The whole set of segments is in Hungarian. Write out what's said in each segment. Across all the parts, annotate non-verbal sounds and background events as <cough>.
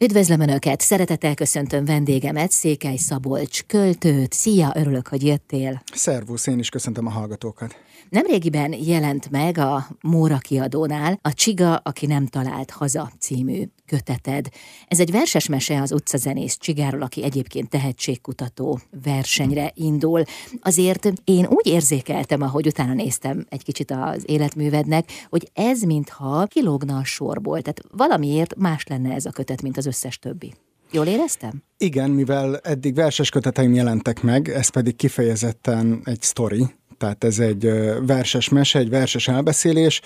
Üdvözlöm Önöket! Szeretettel köszöntöm vendégemet, Székely Szabolcs költőt. Szia, örülök, hogy jöttél. Szervusz, én is köszöntöm a hallgatókat. Nemrégiben jelent meg a Móra kiadónál a Csiga, aki nem talált haza című köteted. Ez egy verses mese az utcazenész Csigáról, aki egyébként tehetségkutató versenyre indul. Azért én úgy érzékeltem, ahogy utána néztem egy kicsit az életművednek, hogy ez mintha kilógna a sorból. Tehát valamiért más lenne ez a kötet, mint az összes többi. Jól éreztem? Igen, mivel eddig verses köteteim jelentek meg, ez pedig kifejezetten egy sztori, tehát ez egy verses mese, egy verses elbeszélés.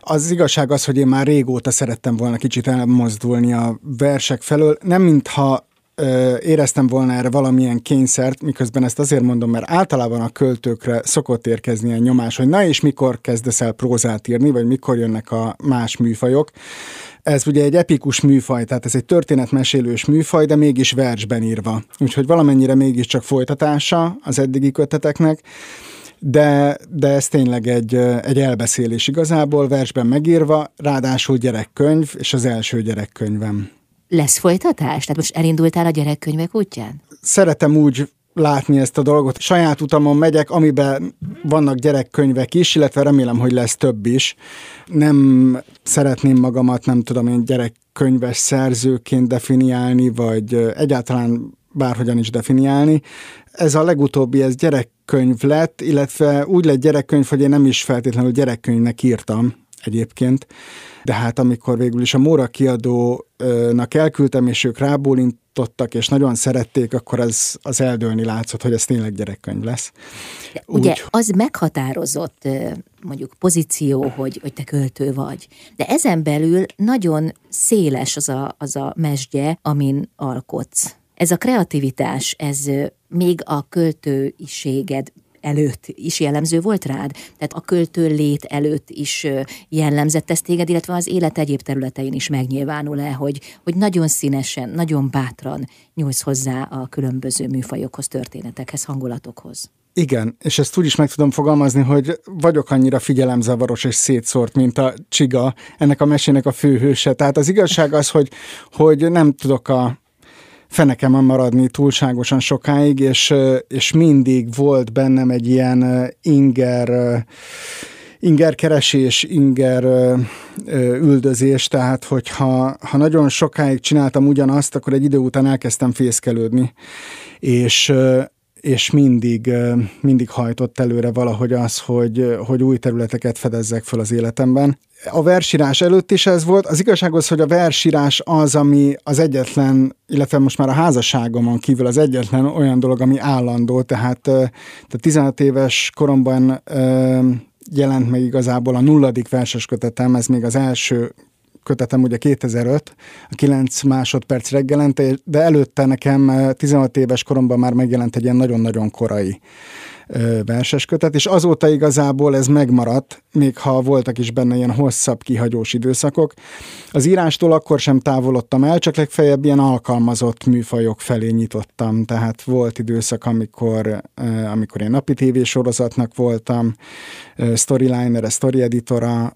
Az igazság az, hogy én már régóta szerettem volna kicsit elmozdulni a versek felől, nem mintha éreztem volna erre valamilyen kényszert, miközben ezt azért mondom, mert általában a költőkre szokott érkezni a nyomás, hogy na és mikor kezdesz el prózát írni, vagy mikor jönnek a más műfajok. Ez ugye egy epikus műfaj, tehát ez egy történetmesélős műfaj, de mégis versben írva. Úgyhogy valamennyire mégiscsak folytatása az eddigi köteteknek de, de ez tényleg egy, egy elbeszélés igazából, versben megírva, ráadásul gyerekkönyv, és az első gyerekkönyvem. Lesz folytatás? Tehát most elindultál a gyerekkönyvek útján? Szeretem úgy látni ezt a dolgot. Saját utamon megyek, amiben vannak gyerekkönyvek is, illetve remélem, hogy lesz több is. Nem szeretném magamat, nem tudom én gyerekkönyves szerzőként definiálni, vagy egyáltalán bárhogyan is definiálni. Ez a legutóbbi, ez gyerekkönyv lett, illetve úgy lett gyerekkönyv, hogy én nem is feltétlenül gyerekkönyvnek írtam egyébként, de hát amikor végül is a Móra kiadónak elküldtem, és ők rábólintottak, és nagyon szerették, akkor az, az eldőlni látszott, hogy ez tényleg gyerekkönyv lesz. Úgy... Ugye az meghatározott mondjuk pozíció, hogy, hogy te költő vagy, de ezen belül nagyon széles az a, az a mesdje, amin alkotsz. Ez a kreativitás, ez még a költőiséged előtt is jellemző volt rád? Tehát a költő lét előtt is jellemzett ez téged, illetve az élet egyéb területein is megnyilvánul-e, hogy, hogy nagyon színesen, nagyon bátran nyúlsz hozzá a különböző műfajokhoz, történetekhez, hangulatokhoz? Igen, és ezt úgy is meg tudom fogalmazni, hogy vagyok annyira figyelemzavaros és szétszórt, mint a csiga, ennek a mesének a főhőse. Tehát az igazság az, hogy, hogy nem tudok a, fenekemen maradni túlságosan sokáig, és, és mindig volt bennem egy ilyen inger inger keresés, inger üldözés, tehát hogyha ha nagyon sokáig csináltam ugyanazt, akkor egy idő után elkezdtem fészkelődni, és és mindig, mindig hajtott előre valahogy az, hogy, hogy új területeket fedezzek fel az életemben. A versírás előtt is ez volt. Az igazság az, hogy a versírás az, ami az egyetlen, illetve most már a házasságomon kívül az egyetlen olyan dolog, ami állandó, tehát, tehát 15 éves koromban jelent meg igazából a nulladik verses kötetem, ez még az első kötetem ugye 2005, a 9 másodperc reggelente, de előtte nekem 16 éves koromban már megjelent egy ilyen nagyon-nagyon korai verses kötet, és azóta igazából ez megmaradt, még ha voltak is benne ilyen hosszabb, kihagyós időszakok. Az írástól akkor sem távolodtam el, csak legfeljebb ilyen alkalmazott műfajok felé nyitottam, tehát volt időszak, amikor, amikor én napi tévésorozatnak voltam, storyliner, story editora,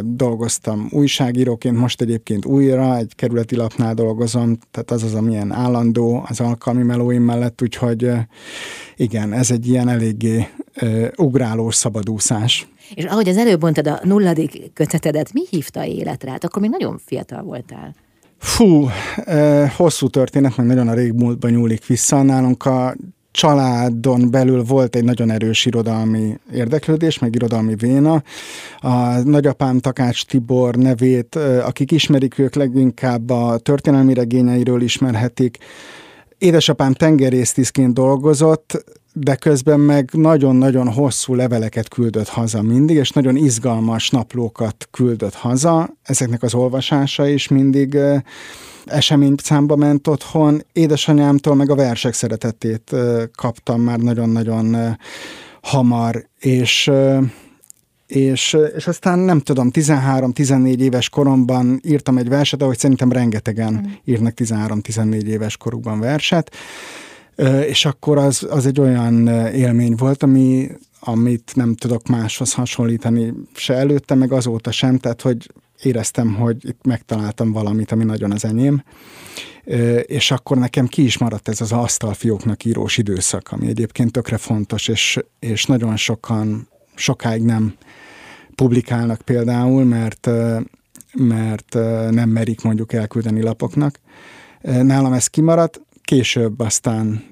dolgoztam újságíróként, most egyébként újra egy kerületi lapnál dolgozom, tehát az az, amilyen állandó az alkalmi melóim mellett, úgyhogy igen, ez egy ilyen eléggé ugrálós szabadúszás. És ahogy az előbb mondtad, a nulladik kötetedet mi hívta életre? Hát akkor még nagyon fiatal voltál. Fú, hosszú történet, meg nagyon a régmúltban nyúlik vissza. Nálunk a családon belül volt egy nagyon erős irodalmi érdeklődés, meg irodalmi véna. A nagyapám Takács Tibor nevét, akik ismerik ők leginkább a történelmi regényeiről ismerhetik. Édesapám tengerésztiszként dolgozott, de közben meg nagyon-nagyon hosszú leveleket küldött haza mindig, és nagyon izgalmas naplókat küldött haza. Ezeknek az olvasása is mindig eseményszámba ment otthon. Édesanyámtól meg a versek szeretetét kaptam már nagyon-nagyon hamar, és és, és aztán nem tudom, 13-14 éves koromban írtam egy verset, ahogy szerintem rengetegen mm. írnak 13-14 éves korukban verset, és akkor az, az egy olyan élmény volt, ami, amit nem tudok máshoz hasonlítani se előtte, meg azóta sem, tehát hogy éreztem, hogy itt megtaláltam valamit, ami nagyon az enyém. És akkor nekem ki is maradt ez az asztalfióknak írós időszak, ami egyébként tökre fontos, és, és nagyon sokan sokáig nem publikálnak például, mert, mert nem merik mondjuk elküldeni lapoknak. Nálam ez kimaradt, később aztán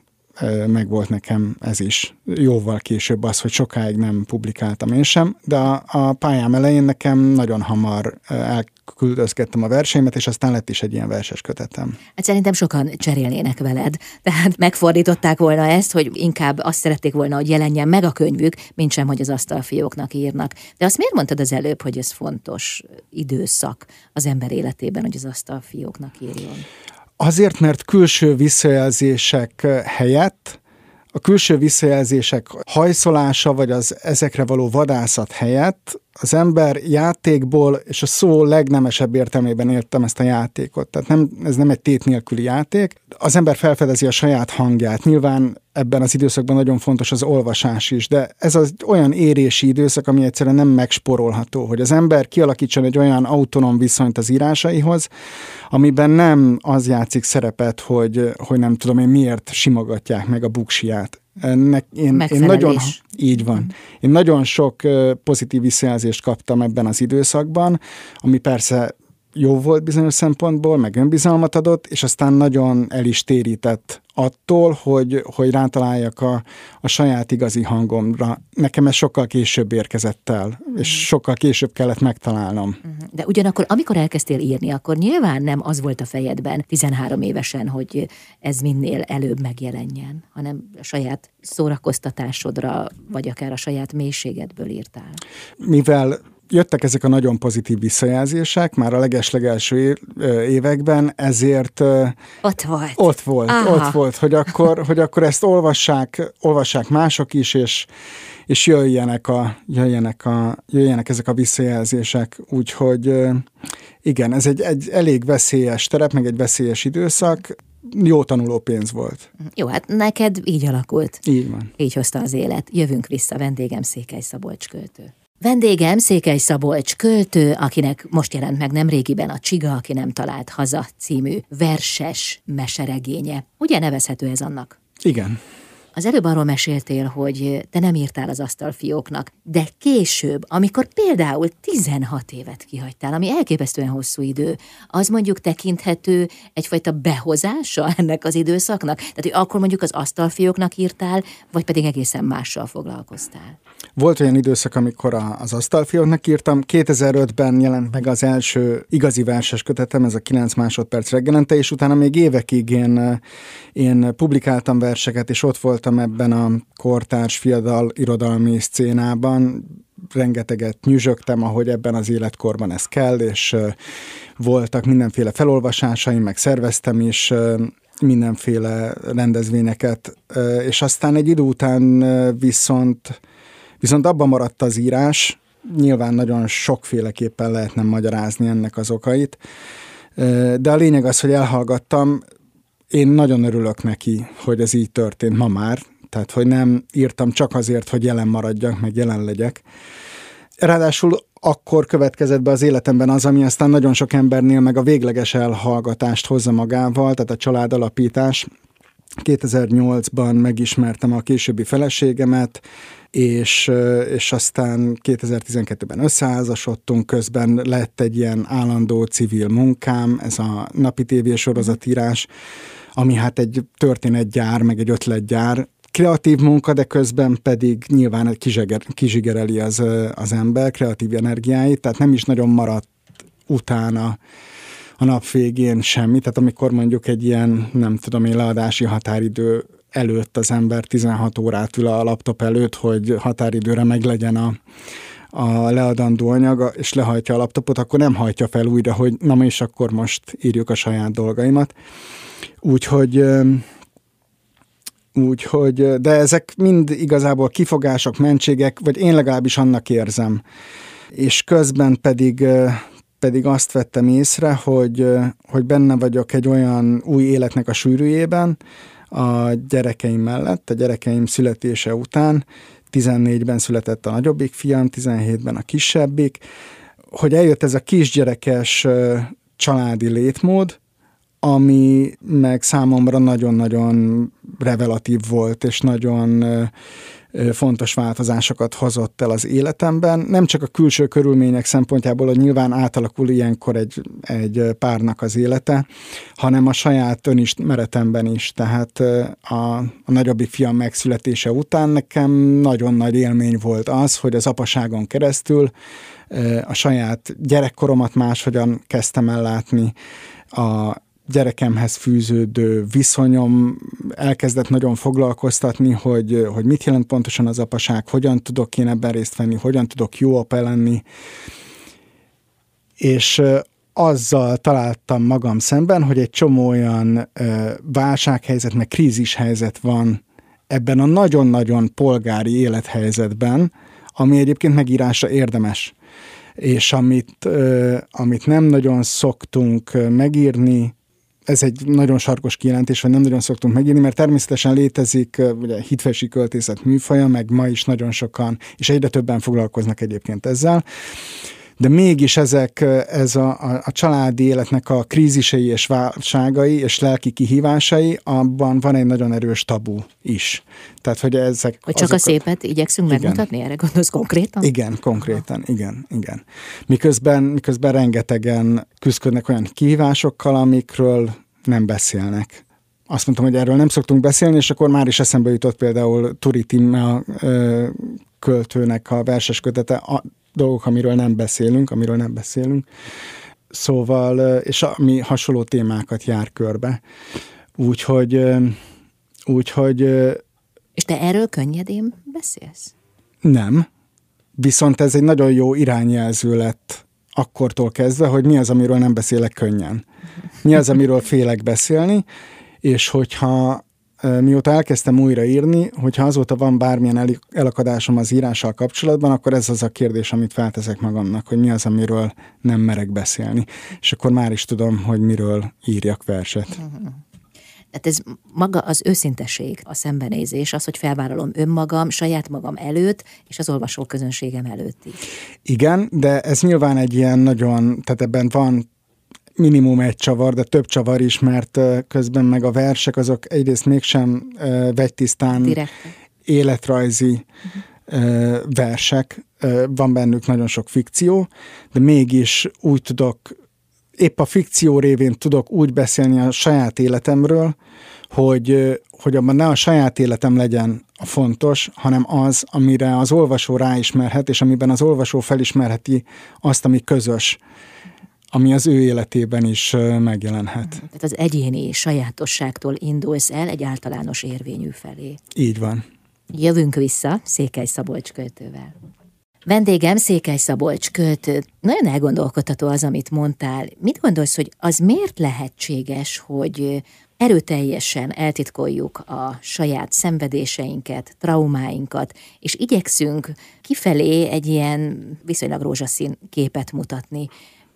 meg volt nekem ez is. Jóval később az, hogy sokáig nem publikáltam én sem, de a, a pályám elején nekem nagyon hamar elküldözgettem a verseimet, és aztán lett is egy ilyen verses kötetem. Hát szerintem sokan cserélnének veled. Tehát megfordították volna ezt, hogy inkább azt szerették volna, hogy jelenjen meg a könyvük, mint sem, hogy az asztalfióknak írnak. De azt miért mondtad az előbb, hogy ez fontos időszak az ember életében, hogy az asztalfióknak írjon? Azért, mert külső visszajelzések helyett a külső visszajelzések hajszolása, vagy az ezekre való vadászat helyett az ember játékból, és a szó legnemesebb értelmében értem ezt a játékot. Tehát nem, ez nem egy tét nélküli játék. Az ember felfedezi a saját hangját. Nyilván ebben az időszakban nagyon fontos az olvasás is, de ez az olyan érési időszak, ami egyszerűen nem megsporolható, hogy az ember kialakítson egy olyan autonóm viszonyt az írásaihoz, amiben nem az játszik szerepet, hogy, hogy nem tudom én miért simogatják meg a buksiát. Ennek én, én nagyon, így van. Én nagyon sok pozitív visszajelzést kaptam ebben az időszakban, ami persze jó volt bizonyos szempontból, meg önbizalmat adott, és aztán nagyon el is térített attól, hogy, hogy rátaláljak a, a saját igazi hangomra. Nekem ez sokkal később érkezett el, és mhm. sokkal később kellett megtalálnom. Mhm. De ugyanakkor, amikor elkezdtél írni, akkor nyilván nem az volt a fejedben 13 évesen, hogy ez minél előbb megjelenjen, hanem a saját szórakoztatásodra, vagy akár a saját mélységedből írtál. Mivel jöttek ezek a nagyon pozitív visszajelzések már a legeslegelső években, ezért ott volt. Ott volt, Aha. ott volt, hogy akkor, hogy akkor ezt olvassák, olvassák mások is, és, és jöjjenek, a, jöjjenek, a, jöjjenek ezek a visszajelzések. Úgyhogy igen, ez egy, egy elég veszélyes terep, meg egy veszélyes időszak, jó tanuló pénz volt. Jó, hát neked így alakult. Így van. Így hozta az élet. Jövünk vissza, vendégem Székely Szabolcs költő. Vendégem Székely Szabolcs költő, akinek most jelent meg nemrégiben a Csiga, aki nem talált haza című verses meseregénye. Ugye nevezhető ez annak? Igen. Az előbb arról meséltél, hogy te nem írtál az asztalfióknak, de később, amikor például 16 évet kihagytál, ami elképesztően hosszú idő, az mondjuk tekinthető egyfajta behozása ennek az időszaknak? Tehát, hogy akkor mondjuk az asztalfióknak írtál, vagy pedig egészen mással foglalkoztál? Volt olyan időszak, amikor az asztalfióknak írtam. 2005-ben jelent meg az első igazi verses kötetem, ez a 9 másodperc reggelente, és utána még évekig én, én publikáltam verseket, és ott voltam ebben a kortárs fiadal irodalmi szcénában, rengeteget nyüzsögtem, ahogy ebben az életkorban ez kell, és voltak mindenféle felolvasásaim, meg szerveztem is mindenféle rendezvényeket, és aztán egy idő után viszont Viszont abban maradt az írás, nyilván nagyon sokféleképpen lehetne magyarázni ennek az okait, de a lényeg az, hogy elhallgattam, én nagyon örülök neki, hogy ez így történt ma már, tehát hogy nem írtam csak azért, hogy jelen maradjak, meg jelen legyek. Ráadásul akkor következett be az életemben az, ami aztán nagyon sok embernél meg a végleges elhallgatást hozza magával, tehát a családalapítás. 2008-ban megismertem a későbbi feleségemet, és, és aztán 2012-ben összeházasodtunk, közben lett egy ilyen állandó civil munkám, ez a napi tévésorozatírás, ami hát egy történetgyár, meg egy ötletgyár, kreatív munka, de közben pedig nyilván kizsiger, kizsigereli az, az ember kreatív energiáit, tehát nem is nagyon maradt utána a nap végén semmi, tehát amikor mondjuk egy ilyen, nem tudom én, leadási határidő előtt az ember 16 órát ül a laptop előtt, hogy határidőre meglegyen a, a leadandó anyaga, és lehajtja a laptopot, akkor nem hajtja fel újra, hogy na és akkor most írjuk a saját dolgaimat. Úgyhogy Úgyhogy, de ezek mind igazából kifogások, mentségek, vagy én legalábbis annak érzem. És közben pedig, pedig azt vettem észre, hogy, hogy benne vagyok egy olyan új életnek a sűrűjében, a gyerekeim mellett, a gyerekeim születése után. 14-ben született a nagyobbik fiam, 17-ben a kisebbik, hogy eljött ez a kisgyerekes családi létmód, ami meg számomra nagyon-nagyon revelatív volt, és nagyon fontos változásokat hozott el az életemben. Nem csak a külső körülmények szempontjából, hogy nyilván átalakul ilyenkor egy, egy párnak az élete, hanem a saját önismeretemben is. Tehát a, a nagyobbik fiam megszületése után nekem nagyon nagy élmény volt az, hogy az apaságon keresztül a saját gyerekkoromat máshogyan kezdtem el látni, a gyerekemhez fűződő viszonyom elkezdett nagyon foglalkoztatni, hogy, hogy mit jelent pontosan az apaság, hogyan tudok én ebben részt venni, hogyan tudok jó apa lenni. És azzal találtam magam szemben, hogy egy csomó olyan válsághelyzet, meg krízishelyzet van ebben a nagyon-nagyon polgári élethelyzetben, ami egyébként megírásra érdemes és amit, amit nem nagyon szoktunk megírni, ez egy nagyon sarkos kijelentés, hogy nem nagyon szoktunk megírni, mert természetesen létezik ugye, hitfesi költészet műfaja, meg ma is nagyon sokan, és egyre többen foglalkoznak egyébként ezzel de mégis ezek, ez a, a, a családi életnek a krízisei és válságai és lelki kihívásai, abban van egy nagyon erős tabu is. Tehát, hogy ezek... Hogy csak azokat, a szépet igyekszünk igen, megmutatni, erre gondolsz konkrétan? Igen, konkrétan, igen, igen. Miközben, miközben rengetegen küzdködnek olyan kihívásokkal, amikről nem beszélnek azt mondtam, hogy erről nem szoktunk beszélni, és akkor már is eszembe jutott például Turi Timmel költőnek a verses kötete, dolgok, amiről nem beszélünk, amiről nem beszélünk. Szóval, és ami hasonló témákat jár körbe. Úgyhogy, úgyhogy... És te erről könnyedén beszélsz? Nem. Viszont ez egy nagyon jó irányjelző lett akkortól kezdve, hogy mi az, amiről nem beszélek könnyen. Mi az, amiről félek beszélni, és hogyha mióta elkezdtem újra írni, hogyha azóta van bármilyen elakadásom az írással kapcsolatban, akkor ez az a kérdés, amit felteszek magamnak, hogy mi az, amiről nem merek beszélni. És akkor már is tudom, hogy miről írjak verset. Tehát ez maga az őszinteség, a szembenézés, az, hogy felvállalom önmagam, saját magam előtt, és az olvasó közönségem előtt is. Igen, de ez nyilván egy ilyen nagyon, tehát ebben van minimum egy csavar, de több csavar is, mert közben meg a versek azok egyrészt mégsem vegytisztán Direkt. életrajzi uh-huh. versek, van bennük nagyon sok fikció, de mégis úgy tudok, épp a fikció révén tudok úgy beszélni a saját életemről, hogy, hogy abban ne a saját életem legyen a fontos, hanem az, amire az olvasó ráismerhet, és amiben az olvasó felismerheti azt, ami közös ami az ő életében is megjelenhet. Tehát az egyéni sajátosságtól indulsz el egy általános érvényű felé. Így van. Jövünk vissza Székely Szabolcs költővel. Vendégem Székely Szabolcs költő. Nagyon elgondolkodható az, amit mondtál. Mit gondolsz, hogy az miért lehetséges, hogy erőteljesen eltitkoljuk a saját szenvedéseinket, traumáinkat, és igyekszünk kifelé egy ilyen viszonylag rózsaszín képet mutatni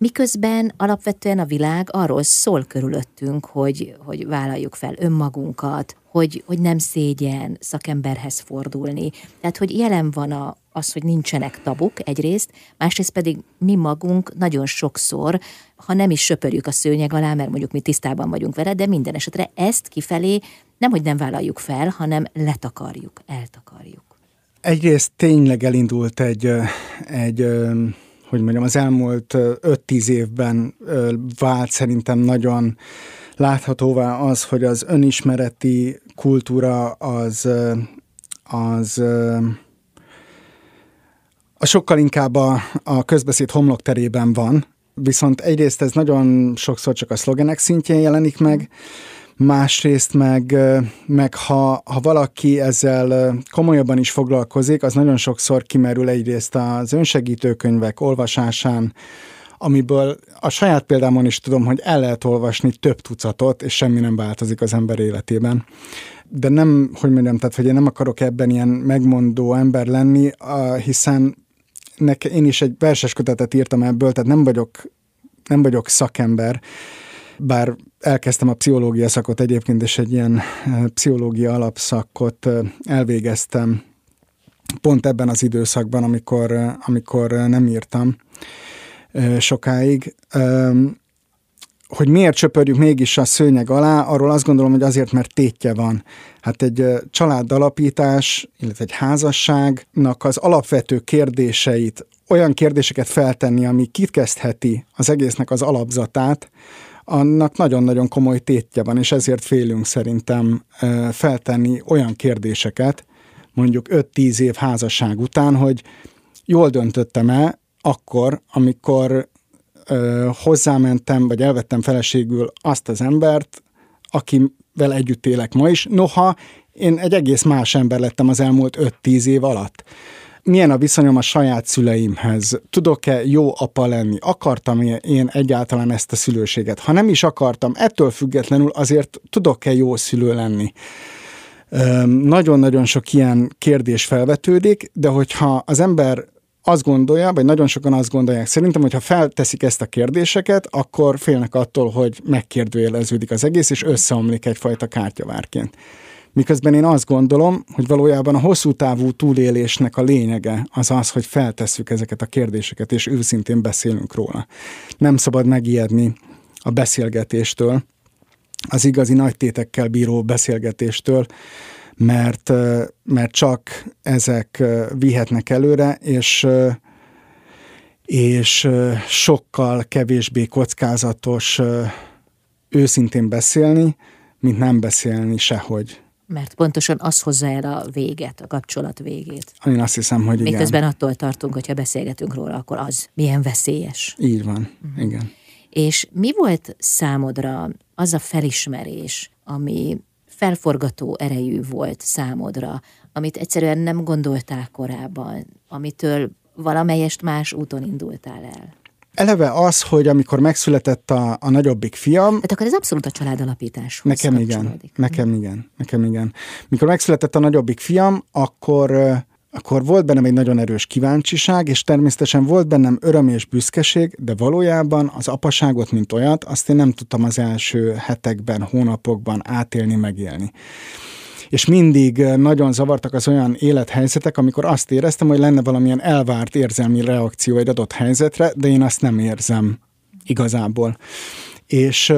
miközben alapvetően a világ arról szól körülöttünk, hogy, hogy vállaljuk fel önmagunkat, hogy, hogy nem szégyen szakemberhez fordulni. Tehát, hogy jelen van a, az, hogy nincsenek tabuk egyrészt, másrészt pedig mi magunk nagyon sokszor, ha nem is söpörjük a szőnyeg alá, mert mondjuk mi tisztában vagyunk vele, de minden esetre ezt kifelé nem, hogy nem vállaljuk fel, hanem letakarjuk, eltakarjuk. Egyrészt tényleg elindult egy, egy hogy mondjam, az elmúlt 5-10 évben vált szerintem nagyon láthatóvá az, hogy az önismereti kultúra az, az a sokkal inkább a, a közbeszéd homlokterében van, viszont egyrészt ez nagyon sokszor csak a szlogenek szintjén jelenik meg, másrészt meg, meg ha, ha valaki ezzel komolyabban is foglalkozik, az nagyon sokszor kimerül egyrészt az önsegítőkönyvek olvasásán, amiből a saját példámon is tudom, hogy el lehet olvasni több tucatot, és semmi nem változik az ember életében. De nem, hogy mondjam, tehát hogy én nem akarok ebben ilyen megmondó ember lenni, hiszen nek, én is egy verses kötetet írtam ebből, tehát nem vagyok, nem vagyok szakember, bár elkezdtem a pszichológia szakot egyébként, és egy ilyen pszichológia alapszakot elvégeztem pont ebben az időszakban, amikor, amikor nem írtam. sokáig. Hogy miért csöpörjük mégis a szőnyeg alá, arról azt gondolom, hogy azért, mert tétje van. Hát egy családalapítás, illetve egy házasságnak az alapvető kérdéseit, olyan kérdéseket feltenni, ami kikezdheti az egésznek az alapzatát, annak nagyon-nagyon komoly tétje van, és ezért félünk szerintem feltenni olyan kérdéseket, mondjuk 5-10 év házasság után, hogy jól döntöttem-e akkor, amikor hozzámentem, vagy elvettem feleségül azt az embert, akivel együtt élek ma is. Noha én egy egész más ember lettem az elmúlt 5-10 év alatt. Milyen a viszonyom a saját szüleimhez? Tudok-e jó apa lenni? Akartam -e én egyáltalán ezt a szülőséget? Ha nem is akartam, ettől függetlenül azért tudok-e jó szülő lenni? Nagyon-nagyon sok ilyen kérdés felvetődik, de hogyha az ember azt gondolja, vagy nagyon sokan azt gondolják szerintem, hogy ha felteszik ezt a kérdéseket, akkor félnek attól, hogy megkérdőjeleződik az egész, és összeomlik egyfajta kártyavárként. Miközben én azt gondolom, hogy valójában a hosszú távú túlélésnek a lényege az az, hogy feltesszük ezeket a kérdéseket, és őszintén beszélünk róla. Nem szabad megijedni a beszélgetéstől, az igazi nagy tétekkel bíró beszélgetéstől, mert, mert csak ezek vihetnek előre, és, és sokkal kevésbé kockázatos őszintén beszélni, mint nem beszélni sehogy. Mert pontosan az hozza el a véget, a kapcsolat végét. Én azt hiszem, hogy igen. Miközben attól tartunk, hogyha beszélgetünk róla, akkor az milyen veszélyes. Így van, uh-huh. igen. És mi volt számodra az a felismerés, ami felforgató erejű volt számodra, amit egyszerűen nem gondoltál korábban, amitől valamelyest más úton indultál el? Eleve az, hogy amikor megszületett a, a nagyobbik fiam... Tehát akkor ez abszolút a családalapítás. Nekem igen, nekem igen, nekem igen. Mikor megszületett a nagyobbik fiam, akkor akkor volt bennem egy nagyon erős kíváncsiság, és természetesen volt bennem öröm és büszkeség, de valójában az apaságot, mint olyat, azt én nem tudtam az első hetekben, hónapokban átélni, megélni. És mindig nagyon zavartak az olyan élethelyzetek, amikor azt éreztem, hogy lenne valamilyen elvárt érzelmi reakció egy adott helyzetre, de én azt nem érzem igazából. És,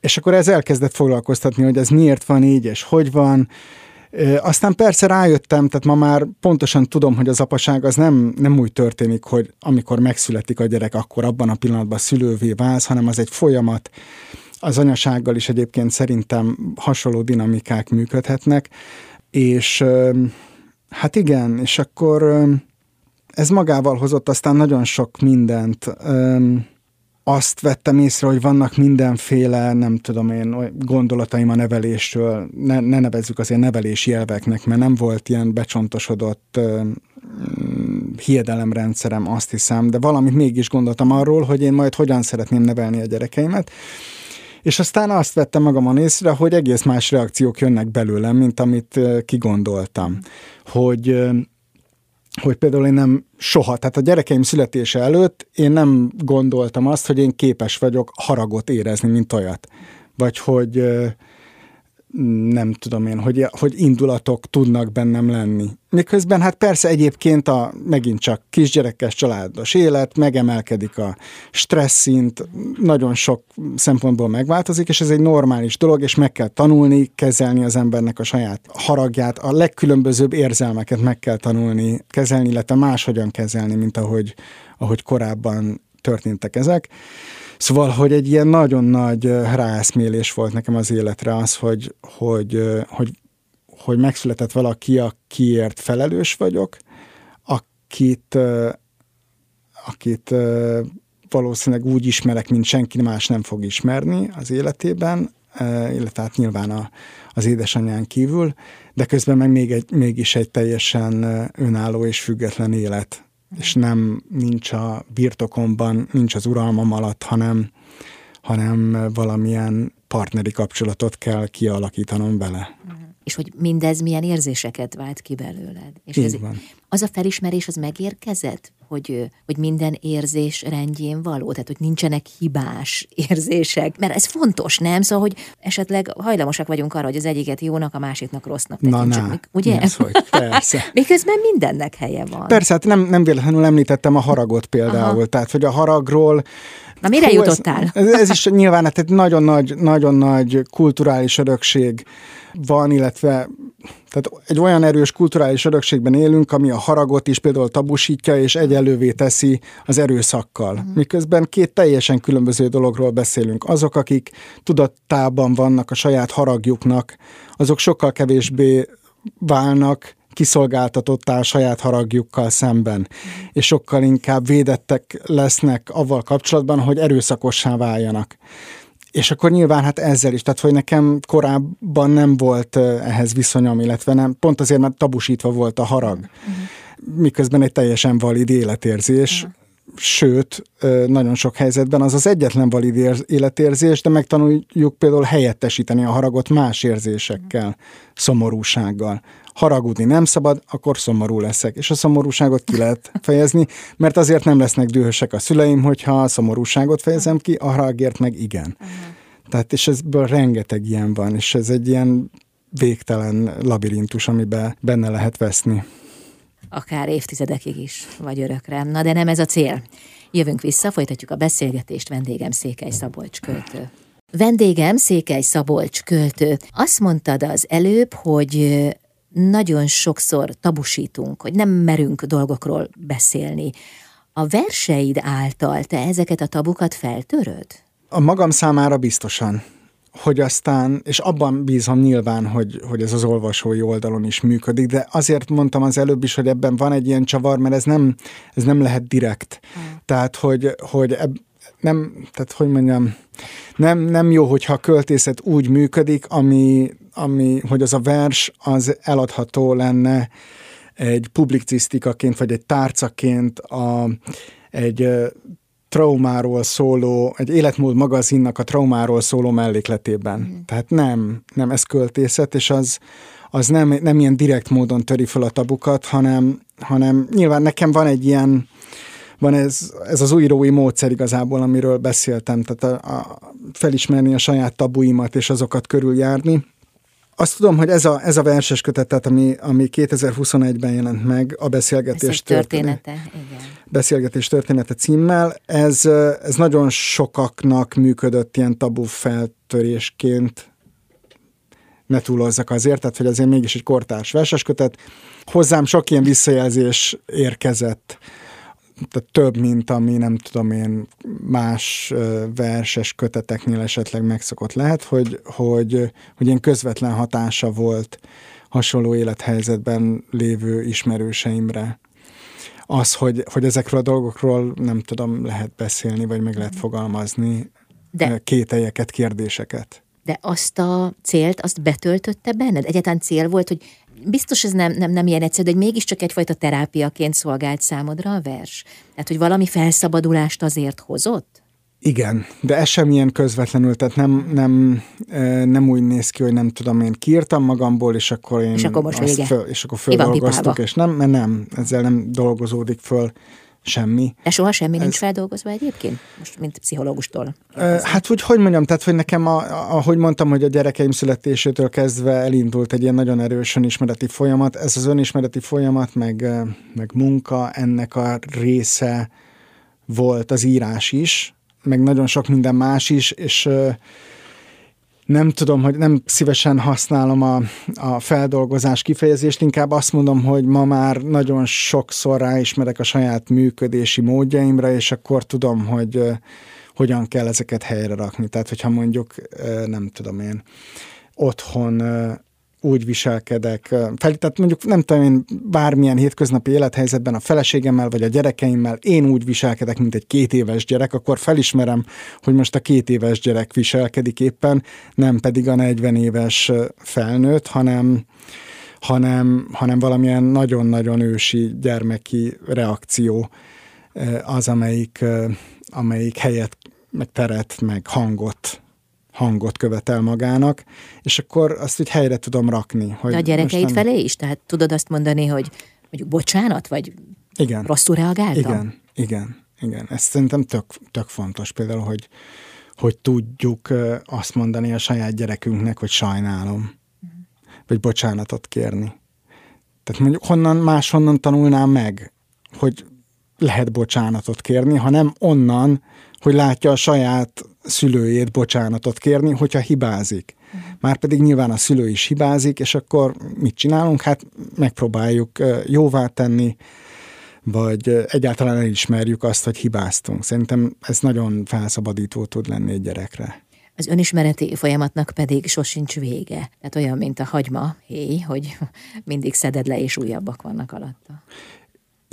és akkor ez elkezdett foglalkoztatni, hogy ez miért van így, és hogy van, aztán persze rájöttem, tehát ma már pontosan tudom, hogy az apaság az nem, nem úgy történik, hogy amikor megszületik a gyerek, akkor abban a pillanatban szülővé válsz, hanem az egy folyamat. Az anyasággal is egyébként szerintem hasonló dinamikák működhetnek, és hát igen, és akkor ez magával hozott aztán nagyon sok mindent. Azt vettem észre, hogy vannak mindenféle, nem tudom én, gondolataim a nevelésről, ne, ne nevezzük azért nevelési elveknek, mert nem volt ilyen becsontosodott uh, hiedelemrendszerem, azt hiszem, de valamit mégis gondoltam arról, hogy én majd hogyan szeretném nevelni a gyerekeimet, és aztán azt vettem magamon észre, hogy egész más reakciók jönnek belőlem, mint amit kigondoltam. Hogy hogy például én nem soha, tehát a gyerekeim születése előtt én nem gondoltam azt, hogy én képes vagyok haragot érezni, mint olyat. Vagy hogy nem tudom én, hogy, hogy indulatok tudnak bennem lenni. Miközben hát persze egyébként a megint csak kisgyerekes családos élet, megemelkedik a stressz szint, nagyon sok szempontból megváltozik, és ez egy normális dolog, és meg kell tanulni, kezelni az embernek a saját haragját, a legkülönbözőbb érzelmeket meg kell tanulni, kezelni, illetve máshogyan kezelni, mint ahogy, ahogy korábban történtek ezek. Szóval, hogy egy ilyen nagyon nagy ráeszmélés volt nekem az életre az, hogy, hogy, hogy, hogy megszületett valaki, akiért felelős vagyok, akit, akit valószínűleg úgy ismerek, mint senki más nem fog ismerni az életében, illetve hát nyilván a, az édesanyján kívül, de közben meg még egy, mégis egy teljesen önálló és független élet és nem nincs a birtokomban, nincs az uralmam alatt, hanem, hanem valamilyen partneri kapcsolatot kell kialakítanom vele. És hogy mindez milyen érzéseket vált ki belőled. És Így ez, van. Az a felismerés, az megérkezett, hogy, hogy minden érzés rendjén való, tehát hogy nincsenek hibás érzések, mert ez fontos, nem? Szóval, hogy esetleg hajlamosak vagyunk arra, hogy az egyiket jónak, a másiknak rossznak tekintsük. Na, na, ugye? Ez, hogy persze. <laughs> Miközben mindennek helye van. Persze, hát nem, nem véletlenül említettem a haragot például, Aha. tehát hogy a haragról Na mire Hú, jutottál? Ez, ez is nyilván hát egy nagyon nagy, nagyon nagy kulturális örökség van, illetve tehát egy olyan erős kulturális örökségben élünk, ami a haragot is például tabusítja és egyelővé teszi az erőszakkal. Uh-huh. Miközben két teljesen különböző dologról beszélünk. Azok, akik tudattában vannak a saját haragjuknak, azok sokkal kevésbé válnak kiszolgáltatottá a saját haragjukkal szemben, uh-huh. és sokkal inkább védettek lesznek avval kapcsolatban, hogy erőszakossá váljanak. És akkor nyilván hát ezzel is, tehát hogy nekem korábban nem volt ehhez viszonyom, illetve nem, pont azért, mert tabusítva volt a harag, uh-huh. miközben egy teljesen valid életérzés, uh-huh. sőt, nagyon sok helyzetben az az egyetlen valid életérzés, de megtanuljuk például helyettesíteni a haragot más érzésekkel, uh-huh. szomorúsággal haragudni nem szabad, akkor szomorú leszek. És a szomorúságot ki lehet fejezni, mert azért nem lesznek dühösek a szüleim, hogyha a szomorúságot fejezem ki, a haragért meg igen. Uh-huh. Tehát és ezből rengeteg ilyen van, és ez egy ilyen végtelen labirintus, amiben benne lehet veszni. Akár évtizedekig is, vagy örökre. Na de nem ez a cél. Jövünk vissza, folytatjuk a beszélgetést, vendégem Székely Szabolcs költő. Vendégem Székely Szabolcs költő. Azt mondtad az előbb, hogy nagyon sokszor tabusítunk, hogy nem merünk dolgokról beszélni. A verseid által te ezeket a tabukat feltöröd? A magam számára biztosan hogy aztán, és abban bízom nyilván, hogy, hogy ez az olvasói oldalon is működik, de azért mondtam az előbb is, hogy ebben van egy ilyen csavar, mert ez nem, ez nem lehet direkt. Hmm. Tehát, hogy, hogy eb, nem, tehát hogy mondjam, nem, nem jó, hogyha a költészet úgy működik, ami, ami, hogy az a vers az eladható lenne egy publicisztikaként, vagy egy tárcaként a, egy traumáról szóló, egy életmód magazinnak a traumáról szóló mellékletében. Mm. Tehát nem, nem ez költészet, és az, az nem, nem ilyen direkt módon töri fel a tabukat, hanem, hanem nyilván nekem van egy ilyen, van ez, ez az újírói módszer igazából, amiről beszéltem, tehát a, a, felismerni a saját tabuimat és azokat körüljárni. Azt tudom, hogy ez a, ez a verses kötetet, ami, ami 2021-ben jelent meg, a Beszélgetés története. története. Igen. Beszélgetés története címmel, ez, ez nagyon sokaknak működött ilyen tabu feltörésként, ne túlozzak azért, tehát hogy azért mégis egy kortárs verseskötet. Hozzám sok ilyen visszajelzés érkezett tehát több, mint ami nem tudom én más verses köteteknél esetleg megszokott lehet, hogy, hogy, hogy ilyen közvetlen hatása volt hasonló élethelyzetben lévő ismerőseimre. Az, hogy, hogy ezekről a dolgokról nem tudom, lehet beszélni, vagy meg lehet fogalmazni De kételyeket, kérdéseket. De azt a célt, azt betöltötte benned? Egyáltalán cél volt, hogy biztos ez nem, nem, nem ilyen egyszerű, de mégiscsak egyfajta terápiaként szolgált számodra a vers? Tehát, hogy valami felszabadulást azért hozott? Igen, de ez sem ilyen közvetlenül, tehát nem, nem, nem úgy néz ki, hogy nem tudom, én kiírtam magamból, és akkor én és akkor most föl, és akkor földolgoztuk, és nem, mert nem, ezzel nem dolgozódik föl semmi. De soha semmi Ez... nincs feldolgozva egyébként? Most, mint pszichológustól. Hát, hogy hogy mondjam, tehát, hogy nekem, a, ahogy mondtam, hogy a gyerekeim születésétől kezdve elindult egy ilyen nagyon erős önismereti folyamat. Ez az önismereti folyamat, meg, meg munka, ennek a része volt az írás is, meg nagyon sok minden más is, és nem tudom, hogy nem szívesen használom a, a feldolgozás kifejezést, inkább azt mondom, hogy ma már nagyon sokszor ráismerek a saját működési módjaimra, és akkor tudom, hogy hogyan kell ezeket helyre rakni. Tehát, hogyha mondjuk, nem tudom én, otthon úgy viselkedek, fel, tehát mondjuk nem tudom én bármilyen hétköznapi élethelyzetben a feleségemmel vagy a gyerekeimmel én úgy viselkedek, mint egy két éves gyerek, akkor felismerem, hogy most a két éves gyerek viselkedik éppen, nem pedig a 40 éves felnőtt, hanem, hanem, hanem valamilyen nagyon-nagyon ősi gyermeki reakció az, amelyik, amelyik helyet, meg teret, meg hangot hangot követel magának, és akkor azt úgy helyre tudom rakni. Hogy a gyerekeid nem... felé is? Tehát tudod azt mondani, hogy mondjuk bocsánat, vagy Igen. Rosszul reagáltam? Igen, igen, igen. Ez szerintem tök, tök fontos például, hogy, hogy tudjuk azt mondani a saját gyerekünknek, hogy sajnálom, vagy bocsánatot kérni. Tehát mondjuk honnan máshonnan tanulnám meg, hogy lehet bocsánatot kérni, hanem onnan, hogy látja a saját szülőjét bocsánatot kérni, hogyha hibázik. Márpedig nyilván a szülő is hibázik, és akkor mit csinálunk? Hát megpróbáljuk jóvá tenni, vagy egyáltalán elismerjük azt, hogy hibáztunk. Szerintem ez nagyon felszabadító tud lenni egy gyerekre. Az önismereti folyamatnak pedig sosincs vége. Tehát olyan, mint a hagyma, héj, hogy mindig szeded le, és újabbak vannak alatta.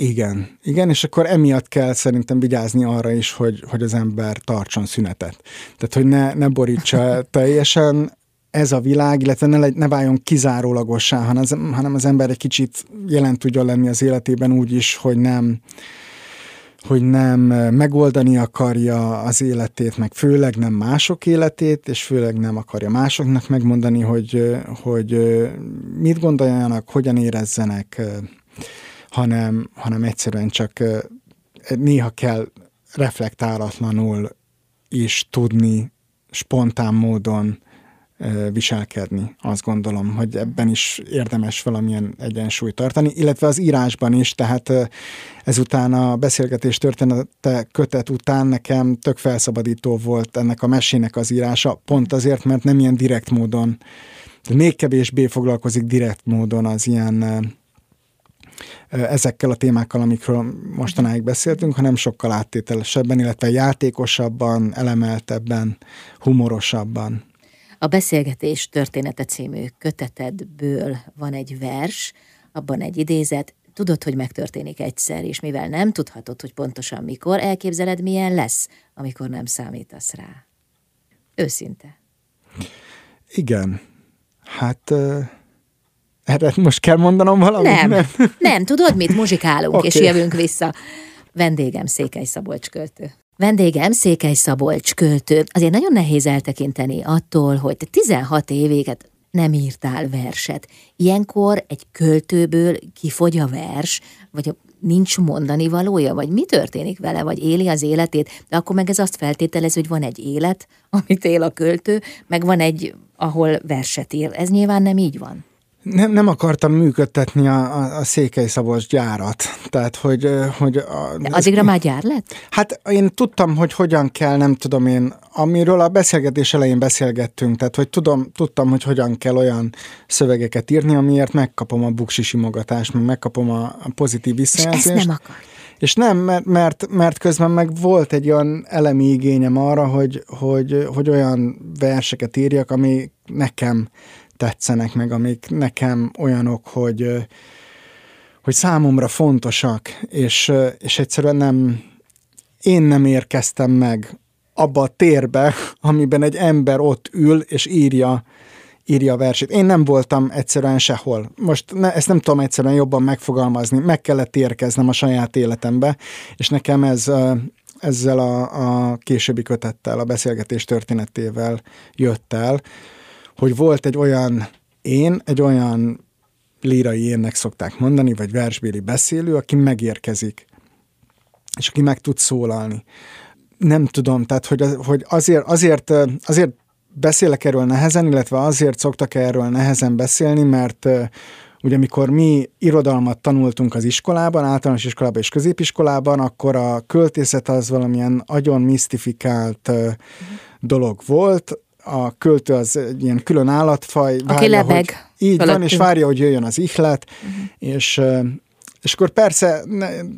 Igen, igen, és akkor emiatt kell szerintem vigyázni arra is, hogy, hogy az ember tartson szünetet. Tehát, hogy ne, ne borítsa <laughs> teljesen ez a világ, illetve ne, ne váljon kizárólagossá, hanem az, hanem az ember egy kicsit jelen tudjon lenni az életében úgy is, hogy nem, hogy nem megoldani akarja az életét, meg főleg nem mások életét, és főleg nem akarja másoknak megmondani, hogy, hogy mit gondoljanak, hogyan érezzenek, hanem, hanem egyszerűen csak néha kell reflektálatlanul is tudni spontán módon viselkedni. Azt gondolom, hogy ebben is érdemes valamilyen egyensúlyt tartani, illetve az írásban is, tehát ezután a beszélgetés története kötet után nekem tök felszabadító volt ennek a mesének az írása, pont azért, mert nem ilyen direkt módon, még kevésbé foglalkozik direkt módon az ilyen ezekkel a témákkal, amikről mostanáig beszéltünk, hanem sokkal áttételesebben, illetve játékosabban, elemeltebben, humorosabban. A Beszélgetés története című kötetedből van egy vers, abban egy idézet, tudod, hogy megtörténik egyszer, és mivel nem tudhatod, hogy pontosan mikor, elképzeled, milyen lesz, amikor nem számítasz rá. Őszinte. Igen. Hát... Uh... Erre most kell mondanom valamit? Nem, nem, <laughs> nem tudod mit? Muzsikálunk, okay. és jövünk vissza. Vendégem Székely Szabolcs költő. Vendégem Székely Szabolcs költő. Azért nagyon nehéz eltekinteni attól, hogy te 16 évéget nem írtál verset. Ilyenkor egy költőből kifogy a vers, vagy nincs mondani valója, vagy mi történik vele, vagy éli az életét, de akkor meg ez azt feltételez, hogy van egy élet, <laughs> amit él a költő, meg van egy, ahol verset ír. Ez nyilván nem így van nem, nem akartam működtetni a, a, a Székely Szabolcs gyárat. Tehát, hogy... hogy a, De addigra már gyár lett? Hát én tudtam, hogy hogyan kell, nem tudom én, amiről a beszélgetés elején beszélgettünk, tehát, hogy tudom, tudtam, hogy hogyan kell olyan szövegeket írni, amiért megkapom a buksi simogatást, meg megkapom a, a pozitív visszajelzést. És ezt nem akar. És nem, mert, mert, mert közben meg volt egy olyan elemi igényem arra, hogy, hogy, hogy olyan verseket írjak, ami nekem tetszenek meg, amik nekem olyanok, hogy, hogy számomra fontosak, és, és egyszerűen nem, én nem érkeztem meg abba a térbe, <laughs> amiben egy ember ott ül és írja, írja a versét. Én nem voltam egyszerűen sehol. Most ne, ezt nem tudom egyszerűen jobban megfogalmazni. Meg kellett érkeznem a saját életembe, és nekem ez ezzel a, a későbbi kötettel, a beszélgetés történetével jött el, hogy volt egy olyan én, egy olyan lírai énnek szokták mondani, vagy versbéli beszélő, aki megérkezik, és aki meg tud szólalni. Nem tudom, tehát hogy, hogy azért, azért, azért beszélek erről nehezen, illetve azért szoktak erről nehezen beszélni, mert ugye amikor mi irodalmat tanultunk az iskolában, általános iskolában és középiskolában, akkor a költészet az valamilyen agyon misztifikált dolog volt, a költő az egy ilyen külön állatfaj. Aki várja, lebeg. Hogy, így van, és várja, hogy jöjjön az ihlet, uh-huh. és és akkor persze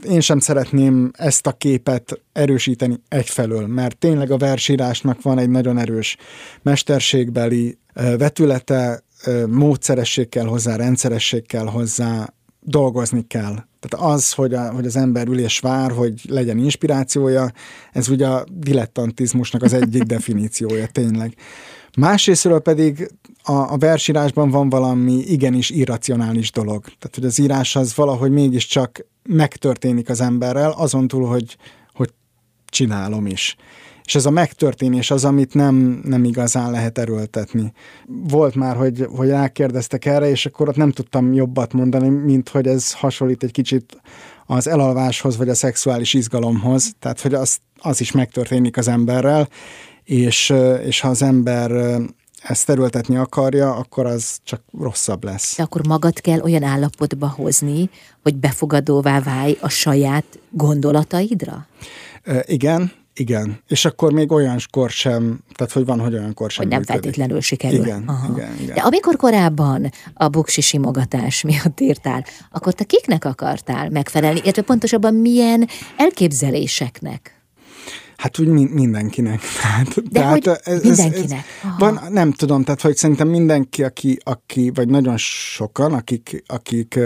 én sem szeretném ezt a képet erősíteni egyfelől, mert tényleg a versírásnak van egy nagyon erős mesterségbeli vetülete, módszeresség kell hozzá, rendszeresség kell hozzá, dolgozni kell. Tehát az, hogy, a, hogy az ember ül és vár, hogy legyen inspirációja, ez ugye a dilettantizmusnak az egyik <laughs> definíciója tényleg. Másrésztről pedig a, a versírásban van valami igenis irracionális dolog. Tehát, hogy az írás az valahogy mégiscsak megtörténik az emberrel, azon túl, hogy, hogy csinálom is és ez a megtörténés az, amit nem, nem igazán lehet erőltetni. Volt már, hogy, hogy elkérdeztek erre, és akkor ott nem tudtam jobbat mondani, mint hogy ez hasonlít egy kicsit az elalváshoz, vagy a szexuális izgalomhoz, tehát hogy az, az is megtörténik az emberrel, és, és ha az ember ezt terültetni akarja, akkor az csak rosszabb lesz. De akkor magad kell olyan állapotba hozni, hogy befogadóvá válj a saját gondolataidra? Igen, igen. És akkor még olyankor sem, tehát hogy van, hogy olyankor sem Hogy nem működik. feltétlenül sikerül. Igen, Aha. igen, igen. De amikor korábban a buksi simogatás miatt írtál, akkor te kiknek akartál megfelelni, illetve pontosabban milyen elképzeléseknek? Hát úgy mindenkinek. <laughs> Tehát, De tehát hogy ez, mindenkinek? Ez, ez van, nem tudom, tehát hogy szerintem mindenki, aki, aki vagy nagyon sokan, akik, akik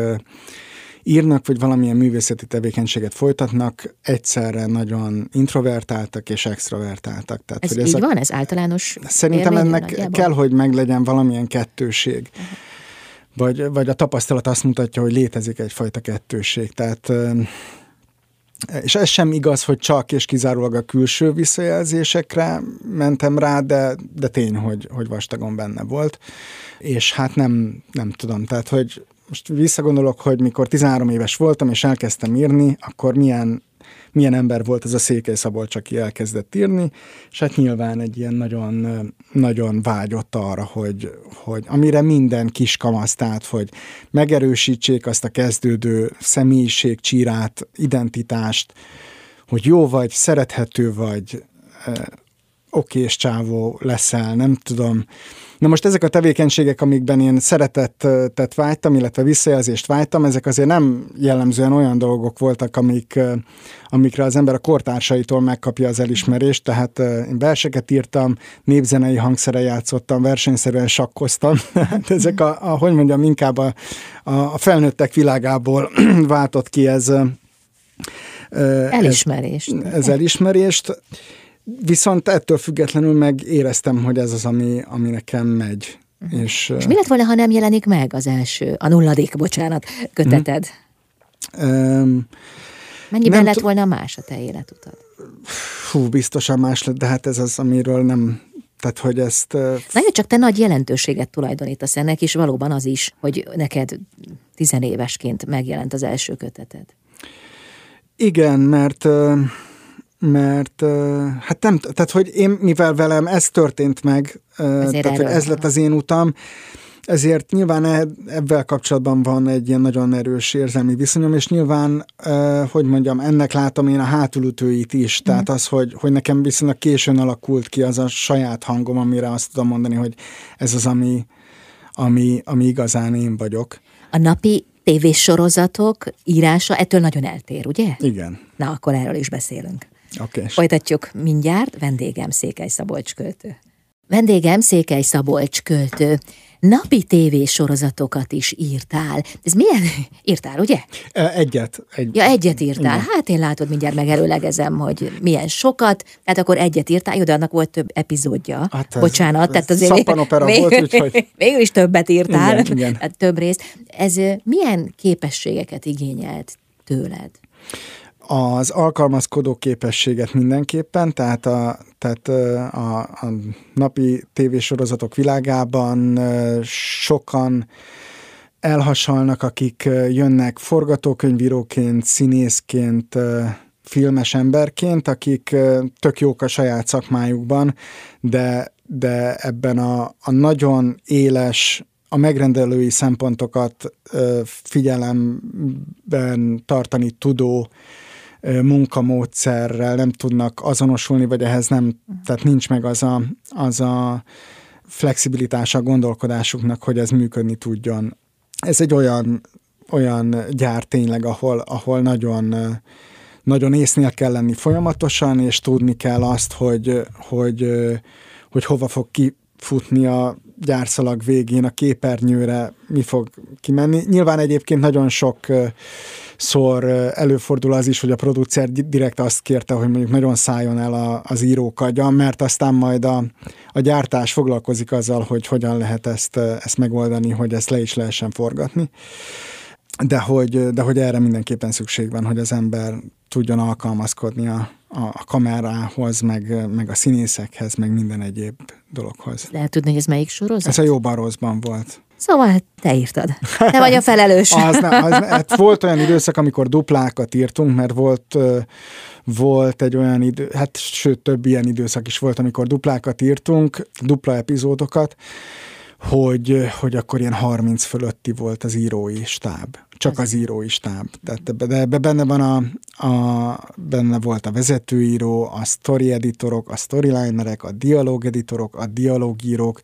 írnak, vagy valamilyen művészeti tevékenységet folytatnak, egyszerre nagyon introvertáltak és extrovertáltak. Tehát, ez hogy így a, van? Ez általános Szerintem ennek nagyjából? kell, hogy meglegyen valamilyen kettőség. Uh-huh. Vagy, vagy a tapasztalat azt mutatja, hogy létezik egyfajta kettőség. Tehát és ez sem igaz, hogy csak és kizárólag a külső visszajelzésekre mentem rá, de, de tény, hogy, hogy vastagon benne volt. És hát nem, nem tudom, tehát hogy most visszagondolok, hogy mikor 13 éves voltam, és elkezdtem írni, akkor milyen, milyen ember volt ez a Székely Szabolcs, aki elkezdett írni, és hát nyilván egy ilyen nagyon, nagyon vágyott arra, hogy, hogy amire minden kis kamasz, tehát, hogy megerősítsék azt a kezdődő személyiség, csírát, identitást, hogy jó vagy, szerethető vagy, okés csávó leszel, nem tudom. Na most ezek a tevékenységek, amikben én szeretettet vágytam, illetve visszajelzést vágytam, ezek azért nem jellemzően olyan dolgok voltak, amik, amikre az ember a kortársaitól megkapja az elismerést, tehát én verseket írtam, népzenei hangszere játszottam, versenyszerűen sakkoztam, <laughs> hát ezek a, a, hogy mondjam, inkább a, a felnőttek világából <clears throat> váltott ki ez, Elismerést. Ez, ez elismerést. Viszont ettől függetlenül meg éreztem, hogy ez az, ami, ami nekem megy. Uh-huh. És, és mi lett volna, ha nem jelenik meg az első, a nulladik, bocsánat, köteted? Um, Mennyiben lett volna más a te életutad? Fú, biztosan más lett, de hát ez az, amiről nem tehát, hogy ezt... Na jó, csak te nagy jelentőséget tulajdonítasz ennek, és valóban az is, hogy neked tizenévesként megjelent az első köteted. Igen, mert mert hát nem, tehát hogy én, mivel velem ez történt meg, Ezért tehát hogy ez lett az én utam, ezért nyilván e, ebben kapcsolatban van egy ilyen nagyon erős érzelmi viszonyom, és nyilván, hogy mondjam, ennek látom én a hátulütőit is, mm. tehát az, hogy, hogy nekem viszonylag későn alakult ki az a saját hangom, amire azt tudom mondani, hogy ez az, ami, ami, ami igazán én vagyok. A napi tévésorozatok írása ettől nagyon eltér, ugye? Igen. Na, akkor erről is beszélünk. Okay. Folytatjuk mindjárt. Vendégem Székely Szabolcs költő. Vendégem Székely Szabolcs költő. Napi tévésorozatokat is írtál. Ez milyen? <laughs> Írtál, ugye? Egyet. Egy... Ja, egyet írtál. Igen. Hát én látod, mindjárt megerőlegezem, hogy milyen sokat. Tehát akkor egyet írtál, jó, de annak volt több epizódja. Hát ez, Bocsánat, ez tehát azért... Szappanopera még, <laughs> volt, úgyhogy... <laughs> Végül is többet írtál. Igen, igen. Hát több részt. Ez milyen képességeket igényelt tőled? Az alkalmazkodó képességet mindenképpen, tehát a, tehát a, a napi tévésorozatok világában sokan elhasalnak, akik jönnek forgatókönyvíróként, színészként, filmes emberként, akik tök jók a saját szakmájukban, de, de ebben a, a nagyon éles, a megrendelői szempontokat figyelemben tartani tudó munkamódszerrel nem tudnak azonosulni, vagy ehhez nem, tehát nincs meg az a, az a flexibilitása a gondolkodásuknak, hogy ez működni tudjon. Ez egy olyan, olyan gyár tényleg, ahol, ahol nagyon, nagyon észnél kell lenni folyamatosan, és tudni kell azt, hogy, hogy, hogy hova fog kifutni a gyárszalag végén, a képernyőre mi fog kimenni. Nyilván egyébként nagyon sok szor előfordul az is, hogy a producer direkt azt kérte, hogy mondjuk nagyon szálljon el a, az írók agya, mert aztán majd a, a gyártás foglalkozik azzal, hogy hogyan lehet ezt, ezt megoldani, hogy ezt le is lehessen forgatni. De hogy, de hogy erre mindenképpen szükség van, hogy az ember tudjon alkalmazkodni a, a kamerához, meg, meg a színészekhez, meg minden egyéb dologhoz. Lehet tudni, hogy ez melyik sorozat? Ez a Jóban Rosszban volt. Szóval te írtad. Te vagy a felelős. <laughs> az, ne, az, ne, hát volt olyan időszak, amikor duplákat írtunk, mert volt, volt egy olyan idő, hát sőt több ilyen időszak is volt, amikor duplákat írtunk, dupla epizódokat, hogy, hogy akkor ilyen 30 fölötti volt az írói stáb. Csak az írói stáb. Tehát, de ebbe benne van a, a, benne volt a vezetőíró, a story editorok, a storylinerek, a dialogeditorok, a dialogírók,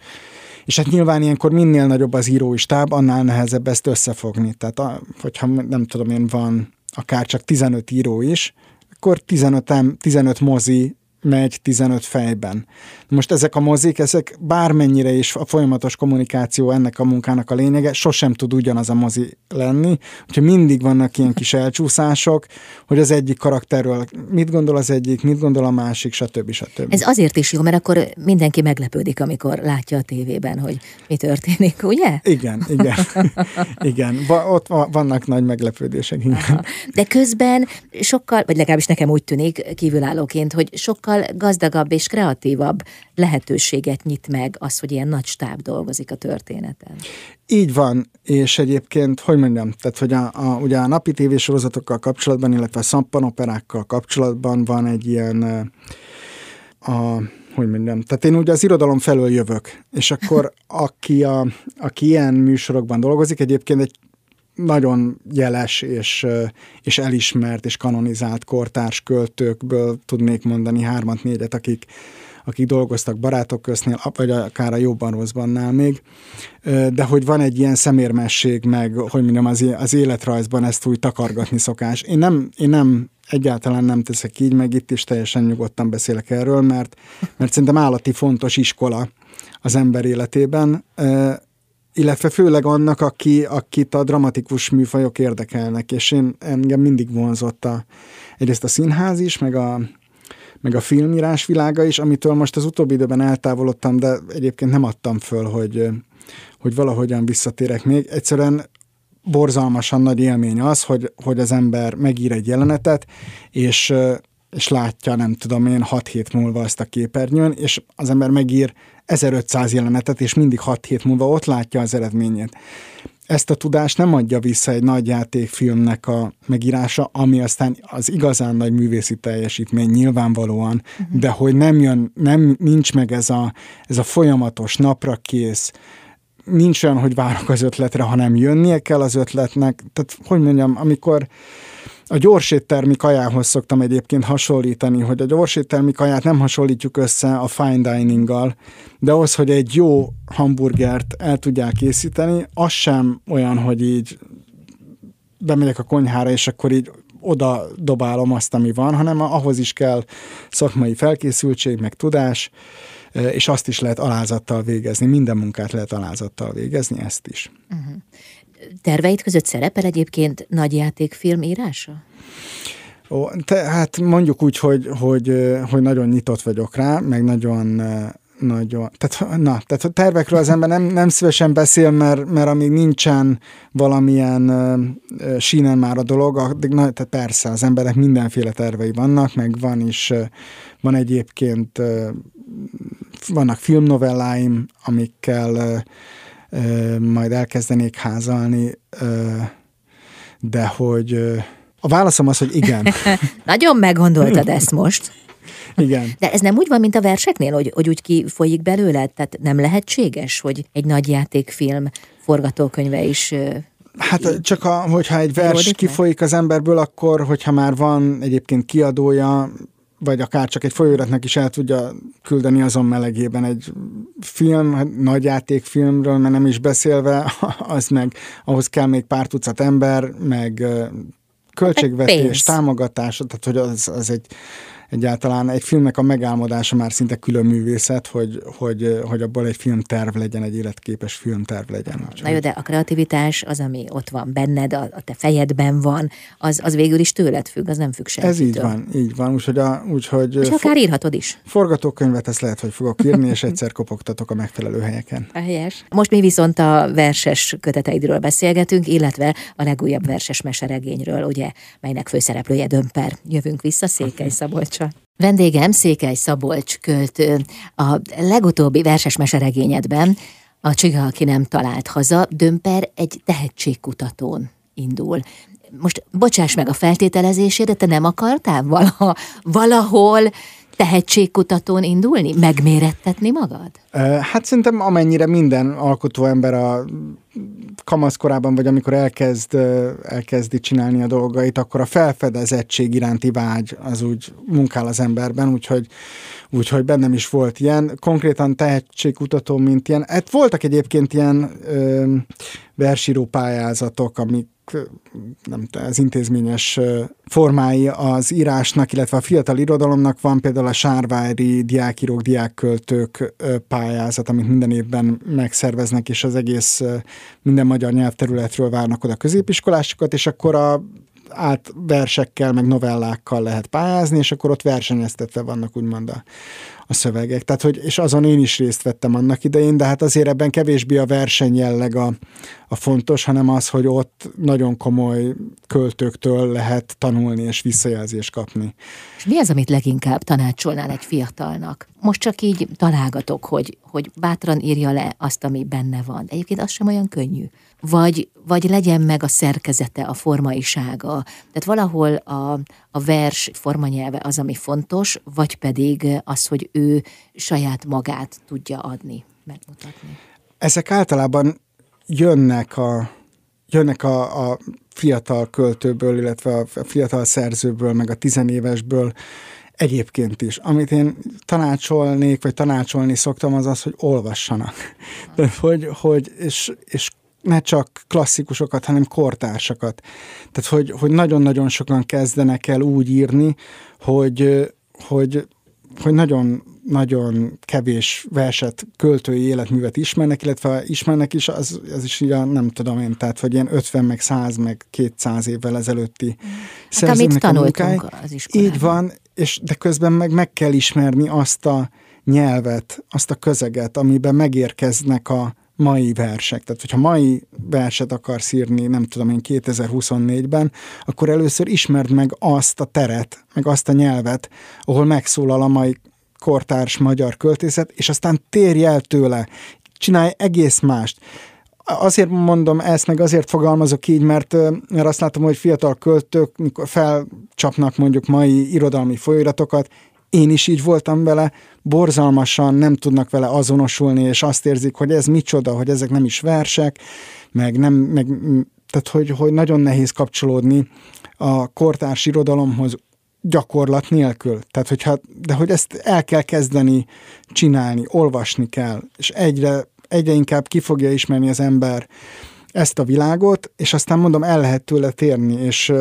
és hát nyilván ilyenkor minél nagyobb az írói stáb, annál nehezebb ezt összefogni. Tehát a, hogyha nem tudom én, van akár csak 15 író is, akkor 15, 15 mozi megy 15 fejben. Most ezek a mozik, ezek bármennyire is a folyamatos kommunikáció ennek a munkának a lényege, sosem tud ugyanaz a mozi lenni, úgyhogy mindig vannak ilyen kis elcsúszások, hogy az egyik karakterről mit gondol az egyik, mit gondol a másik, stb. stb. Ez azért is jó, mert akkor mindenki meglepődik, amikor látja a tévében, hogy mi történik, ugye? Igen, igen. <laughs> igen, Va, ott vannak nagy meglepődések. Igen. De közben sokkal, vagy legalábbis nekem úgy tűnik kívülállóként, hogy sokkal sokkal gazdagabb és kreatívabb lehetőséget nyit meg az, hogy ilyen nagy stáb dolgozik a történeten. Így van, és egyébként, hogy mondjam, tehát hogy a, a, ugye a napi tévésorozatokkal kapcsolatban, illetve a szappanoperákkal kapcsolatban van egy ilyen a, hogy mondjam, tehát én ugye az irodalom felől jövök, és akkor aki, a, aki ilyen műsorokban dolgozik, egyébként egy nagyon jeles és, és elismert és kanonizált kortárs költőkből tudnék mondani hármat, négyet, akik, akik dolgoztak barátok köznél, vagy akár a jobban rosszbannál még, de hogy van egy ilyen szemérmesség, meg hogy mondjam, az, az életrajzban ezt úgy takargatni szokás. Én nem, én nem egyáltalán nem teszek így, meg itt is teljesen nyugodtan beszélek erről, mert, mert szerintem állati fontos iskola az ember életében, illetve főleg annak, aki, akit a dramatikus műfajok érdekelnek, és én engem mindig vonzott a, egyrészt a színház is, meg a, meg a filmírás világa is, amitől most az utóbbi időben eltávolodtam, de egyébként nem adtam föl, hogy, hogy valahogyan visszatérek még. Egyszerűen borzalmasan nagy élmény az, hogy, hogy az ember megír egy jelenetet, és, és látja, nem tudom én, 6 hét múlva azt a képernyőn, és az ember megír 1500 jelenetet, és mindig 6 hét múlva ott látja az eredményét. Ezt a tudást nem adja vissza egy nagy játékfilmnek a megírása, ami aztán az igazán nagy művészi teljesítmény nyilvánvalóan, uh-huh. de hogy nem jön, nem, nincs meg ez a, ez a folyamatos, napra kész, nincs olyan, hogy várok az ötletre, hanem jönnie kell az ötletnek. Tehát, hogy mondjam, amikor a gyorséttermi kajához szoktam egyébként hasonlítani, hogy a gyorséttermi kaját nem hasonlítjuk össze a fine dininggal, de az, hogy egy jó hamburgert el tudják készíteni, az sem olyan, hogy így bemegyek a konyhára, és akkor így oda dobálom azt, ami van, hanem ahhoz is kell szakmai felkészültség, meg tudás, és azt is lehet alázattal végezni, minden munkát lehet alázattal végezni, ezt is. Uh-huh terveid között szerepel egyébként nagy játékfilm írása? Ó, te, hát mondjuk úgy, hogy, hogy, hogy nagyon nyitott vagyok rá, meg nagyon nagyon, tehát, na, tehát a tervekről az ember nem, nem szívesen beszél, mert, mert amíg nincsen valamilyen uh, sínen már a dolog, addig, na, tehát persze, az emberek mindenféle tervei vannak, meg van is, uh, van egyébként, uh, vannak filmnovelláim, amikkel uh, majd elkezdenék házalni, de hogy a válaszom az, hogy igen. <laughs> Nagyon meggondoltad ezt most. Igen. De ez nem úgy van, mint a verseknél, hogy, hogy úgy kifolyik belőle? Tehát nem lehetséges, hogy egy nagy játékfilm forgatókönyve is Hát csak a, hogyha egy vers kifolyik az emberből, akkor, hogyha már van egyébként kiadója, vagy akár csak egy folyóiratnak is el tudja küldeni azon melegében egy film, hát nagy játékfilmről, mert nem is beszélve, <laughs> az meg ahhoz kell még pár tucat ember, meg költségvetés, támogatás, tehát hogy az, az egy egyáltalán egy filmnek a megálmodása már szinte külön művészet, hogy, hogy, hogy abból egy filmterv legyen, egy életképes filmterv legyen. Na jó, de a kreativitás az, ami ott van benned, a, a te fejedben van, az, az végül is tőled függ, az nem függ senkitől. Ez így van, így van. Úgyhogy, a, úgyhogy és akár írhatod is. Forgatókönyvet ezt lehet, hogy fogok írni, és egyszer kopogtatok a megfelelő helyeken. Helyes. Most mi viszont a verses köteteidről beszélgetünk, illetve a legújabb verses meseregényről, ugye, melynek főszereplője Dömper. Jövünk vissza Székely Szabolcs Vendégem Székely Szabolcs költő. A legutóbbi verses meseregényedben a Csiga, aki nem talált haza, Dömper egy tehetségkutatón indul. Most bocsáss meg a feltételezését, de te nem akartál valaha, valahol tehetségkutatón indulni? Megmérettetni magad? Hát szerintem amennyire minden alkotó ember a kamaszkorában, vagy amikor elkezd, elkezdi csinálni a dolgait, akkor a felfedezettség iránti vágy az úgy munkál az emberben, úgyhogy, úgyhogy bennem is volt ilyen. Konkrétan tehetségkutató, mint ilyen. Hát voltak egyébként ilyen ö, versíró pályázatok, amik nem az intézményes formái az írásnak, illetve a fiatal irodalomnak van például a Sárvári diákírók, diákköltők pályázat, amit minden évben megszerveznek, és az egész minden magyar nyelvterületről várnak oda középiskolásokat, és akkor a át versekkel, meg novellákkal lehet pályázni, és akkor ott versenyeztetve vannak úgymond a, a szövegek. Tehát, hogy, és azon én is részt vettem annak idején, de hát azért ebben kevésbé a verseny jelleg a, a fontos, hanem az, hogy ott nagyon komoly költőktől lehet tanulni és visszajelzést kapni. És mi az, amit leginkább tanácsolnál egy fiatalnak? Most csak így találgatok, hogy, hogy bátran írja le azt, ami benne van. Egyébként az sem olyan könnyű. Vagy, vagy legyen meg a szerkezete, a formaisága. Tehát valahol a, a vers formanyelve az, ami fontos, vagy pedig az, hogy ő saját magát tudja adni, megmutatni. Ezek általában jönnek a, jönnek a, a fiatal költőből, illetve a fiatal szerzőből, meg a tizenévesből egyébként is. Amit én tanácsolnék, vagy tanácsolni szoktam, az az, hogy olvassanak. De hogy, hogy és, és ne csak klasszikusokat, hanem kortársakat. Tehát, hogy, hogy nagyon-nagyon sokan kezdenek el úgy írni, hogy, hogy, hogy nagyon nagyon kevés verset, költői életművet ismernek, illetve ismernek is, az, az is ilyen, nem tudom én, tehát, hogy ilyen 50, meg 100, meg 200 évvel ezelőtti hát, amit tanultunk az iskolában. Így van, és de közben meg meg kell ismerni azt a nyelvet, azt a közeget, amiben megérkeznek a mai versek. Tehát, hogyha mai verset akarsz írni, nem tudom én, 2024-ben, akkor először ismerd meg azt a teret, meg azt a nyelvet, ahol megszólal a mai kortárs magyar költészet, és aztán térj el tőle, csinálj egész mást. Azért mondom ezt, meg azért fogalmazok így, mert, mert azt látom, hogy fiatal költők, mikor felcsapnak mondjuk mai irodalmi folyiratokat, én is így voltam vele, borzalmasan nem tudnak vele azonosulni, és azt érzik, hogy ez micsoda, hogy ezek nem is versek, meg nem, meg, tehát hogy, hogy nagyon nehéz kapcsolódni a kortárs irodalomhoz gyakorlat nélkül. Tehát, hogyha, de hogy ezt el kell kezdeni csinálni, olvasni kell, és egyre, egyre inkább ki fogja ismerni az ember ezt a világot, és aztán mondom, el lehet tőle térni, és,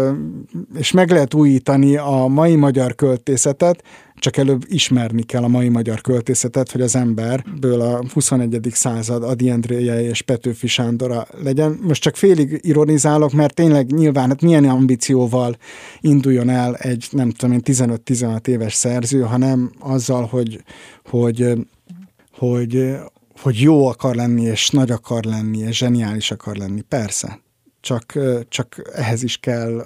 és meg lehet újítani a mai magyar költészetet, csak előbb ismerni kell a mai magyar költészetet, hogy az emberből a 21. század Adi Endréje és Petőfi Sándora legyen. Most csak félig ironizálok, mert tényleg nyilván hát milyen ambícióval induljon el egy, nem tudom én, 15-16 éves szerző, hanem azzal, hogy, hogy, hogy, hogy jó akar lenni, és nagy akar lenni, és zseniális akar lenni. Persze. Csak, csak ehhez is kell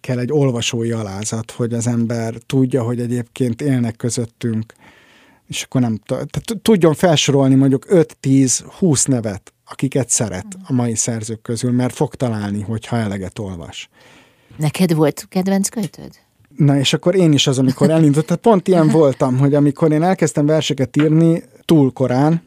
kell egy olvasói alázat, hogy az ember tudja, hogy egyébként élnek közöttünk, és akkor nem tehát tudjon felsorolni mondjuk 5-10-20 nevet, akiket szeret a mai szerzők közül, mert fog találni, hogyha eleget olvas. Neked volt kedvenc költőd? Na, és akkor én is az, amikor elindult, tehát pont ilyen <laughs> voltam, hogy amikor én elkezdtem verseket írni, túl korán,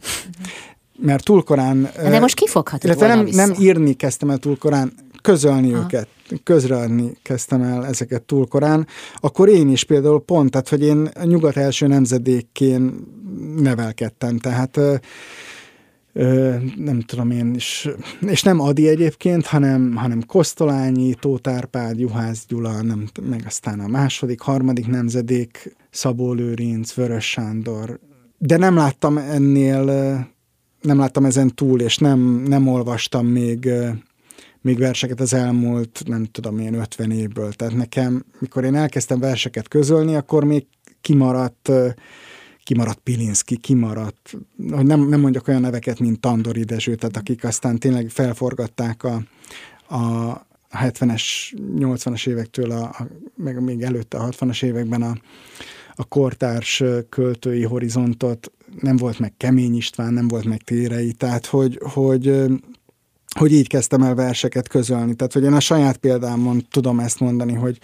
mert túl korán... De most kifoghatod illetve nem, nem írni kezdtem el túl korán, közölni Aha. őket, közreadni kezdtem el ezeket túl korán, akkor én is például pont, tehát hogy én a nyugat első nemzedékén nevelkedtem, tehát ö, ö, nem tudom én is, és nem Adi egyébként, hanem, hanem Kosztolányi, Tótárpád, Juhász Gyula, nem, meg aztán a második, harmadik nemzedék, Szabó Lőrinc, Vörös Sándor, de nem láttam ennél, nem láttam ezen túl, és nem, nem olvastam még még verseket az elmúlt, nem tudom én, 50 évből. Tehát nekem, mikor én elkezdtem verseket közölni, akkor még kimaradt kimaradt Pilinszki, kimaradt, hogy nem, nem mondjak olyan neveket, mint Tandori Dezső, tehát akik aztán tényleg felforgatták a, a 70-es, 80-as évektől, a, a, meg még előtte a 60-as években a, a kortárs költői horizontot, nem volt meg Kemény István, nem volt meg Térei, tehát hogy, hogy hogy így kezdtem el verseket közölni. Tehát, hogy én a saját példámon tudom ezt mondani, hogy,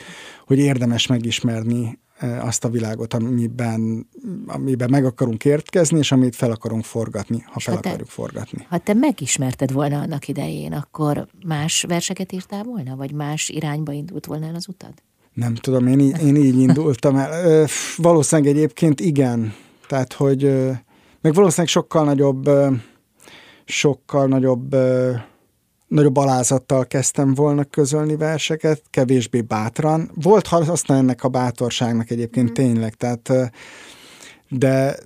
hogy érdemes megismerni azt a világot, amiben, amiben meg akarunk értkezni, és amit fel akarunk forgatni, ha fel ha te, akarjuk forgatni. Ha te megismerted volna annak idején, akkor más verseket írtál volna, vagy más irányba indult volna el az utad? Nem tudom, én, így, én így indultam el. Valószínűleg egyébként igen. Tehát, hogy meg valószínűleg sokkal nagyobb sokkal nagyobb nagyobb alázattal kezdtem volna közölni verseket, kevésbé bátran. Volt haszna ennek a bátorságnak egyébként mm. tényleg, tehát de,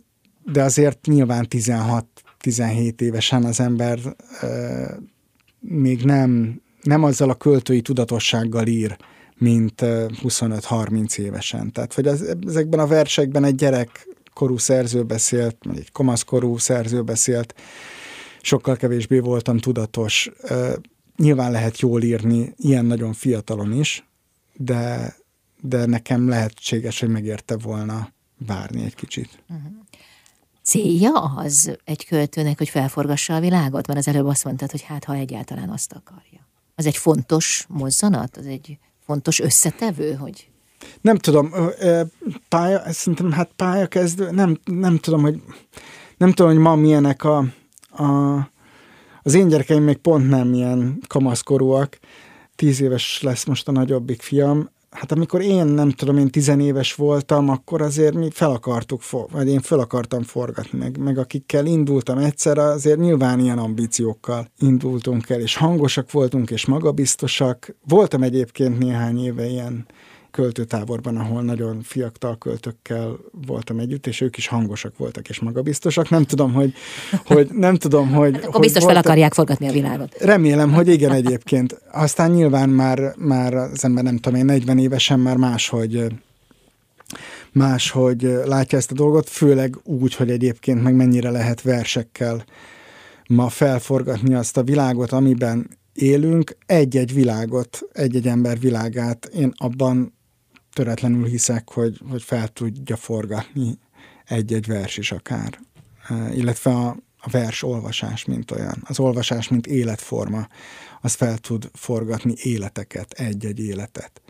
de azért nyilván 16-17 évesen az ember e, még nem, nem azzal a költői tudatossággal ír, mint 25-30 évesen. Tehát, hogy az, ezekben a versekben egy gyerek korú szerző beszélt, egy komaszkorú szerző beszélt, sokkal kevésbé voltam tudatos. Nyilván lehet jól írni ilyen nagyon fiatalon is, de, de nekem lehetséges, hogy megérte volna várni egy kicsit. Uh-huh. Célja az egy költőnek, hogy felforgassa a világot? Mert az előbb azt mondtad, hogy hát ha egyáltalán azt akarja. Az egy fontos mozzanat? Az egy fontos összetevő, hogy nem tudom, pálya, szerintem hát pályakezdő, nem, nem tudom, hogy nem tudom, hogy ma milyenek a, a, az én gyerekeim még pont nem ilyen kamaszkorúak, tíz éves lesz most a nagyobbik fiam, hát amikor én nem tudom, én tizenéves voltam, akkor azért mi fel akartuk, vagy én fel akartam forgatni, meg, meg akikkel indultam egyszer, azért nyilván ilyen ambíciókkal indultunk el, és hangosak voltunk, és magabiztosak. Voltam egyébként néhány éve ilyen költőtáborban, ahol nagyon fiatal költökkel voltam együtt, és ők is hangosak voltak és magabiztosak. Nem tudom, hogy, hogy nem tudom, hogy... Hát akkor biztos voltak... fel akarják forgatni a világot. Remélem, hogy igen egyébként. Aztán nyilván már, már az ember nem tudom én, 40 évesen már máshogy máshogy látja ezt a dolgot, főleg úgy, hogy egyébként meg mennyire lehet versekkel ma felforgatni azt a világot, amiben élünk, egy-egy világot, egy-egy ember világát, én abban töretlenül hiszek, hogy, hogy fel tudja forgatni egy-egy vers is akár. Illetve a, a vers olvasás, mint olyan. Az olvasás, mint életforma, az fel tud forgatni életeket, egy-egy életet.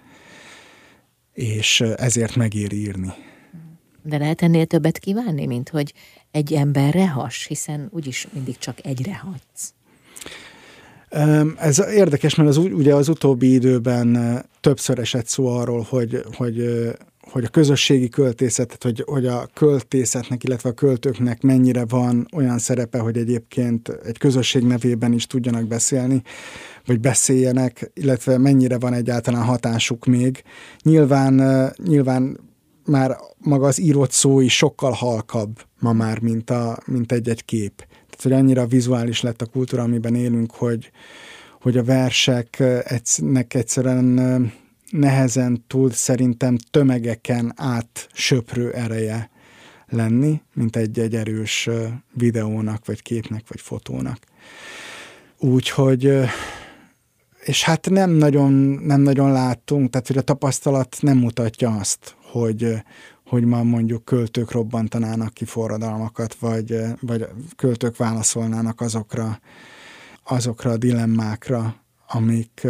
És ezért megéri írni. De lehet ennél többet kívánni, mint hogy egy emberre has, hiszen úgyis mindig csak egyre hagysz. Ez érdekes, mert az, ugye az utóbbi időben többször esett szó arról, hogy, hogy, hogy a közösségi költészetet, hogy, hogy a költészetnek, illetve a költőknek mennyire van olyan szerepe, hogy egyébként egy közösség nevében is tudjanak beszélni, vagy beszéljenek, illetve mennyire van egyáltalán hatásuk még. Nyilván, nyilván már maga az írott szó is sokkal halkabb ma már, mint, a, mint egy-egy kép hogy annyira vizuális lett a kultúra, amiben élünk, hogy, hogy a verseknek egyszerűen nehezen tud szerintem tömegeken át söprő ereje lenni, mint egy-egy erős videónak, vagy képnek, vagy fotónak. Úgyhogy és hát nem nagyon, nem nagyon láttunk, tehát hogy a tapasztalat nem mutatja azt, hogy, hogy ma mondjuk költők robbantanának ki forradalmakat, vagy, vagy költők válaszolnának azokra, azokra a dilemmákra, amik,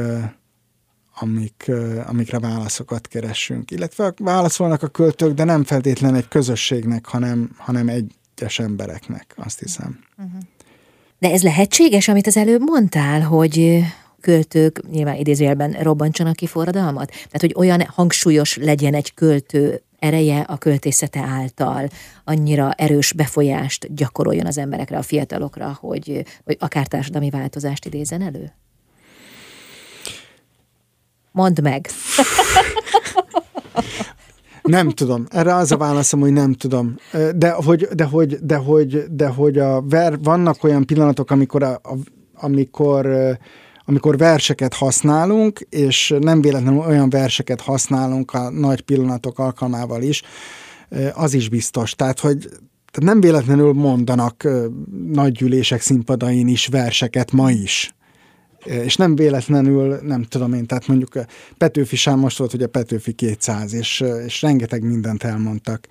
amik, amikre válaszokat keresünk. Illetve válaszolnak a költők, de nem feltétlen egy közösségnek, hanem, hanem egyes embereknek, azt hiszem. De ez lehetséges, amit az előbb mondtál, hogy költők nyilván idézőjelben robbantsanak ki forradalmat? Tehát, hogy olyan hangsúlyos legyen egy költő ereje a költészete által annyira erős befolyást gyakoroljon az emberekre, a fiatalokra, hogy, hogy akár társadalmi változást idézen elő? Mondd meg! Nem tudom. Erre az a válaszom, hogy nem tudom. De hogy, de hogy, de hogy, de hogy a ver, vannak olyan pillanatok, amikor, a, a, amikor amikor verseket használunk, és nem véletlenül olyan verseket használunk a nagy pillanatok alkalmával is, az is biztos. Tehát, hogy tehát nem véletlenül mondanak nagy gyűlések színpadain is verseket ma is. és nem véletlenül, nem tudom én, tehát mondjuk Petőfi sem most volt ugye Petőfi 200, és, és rengeteg mindent elmondtak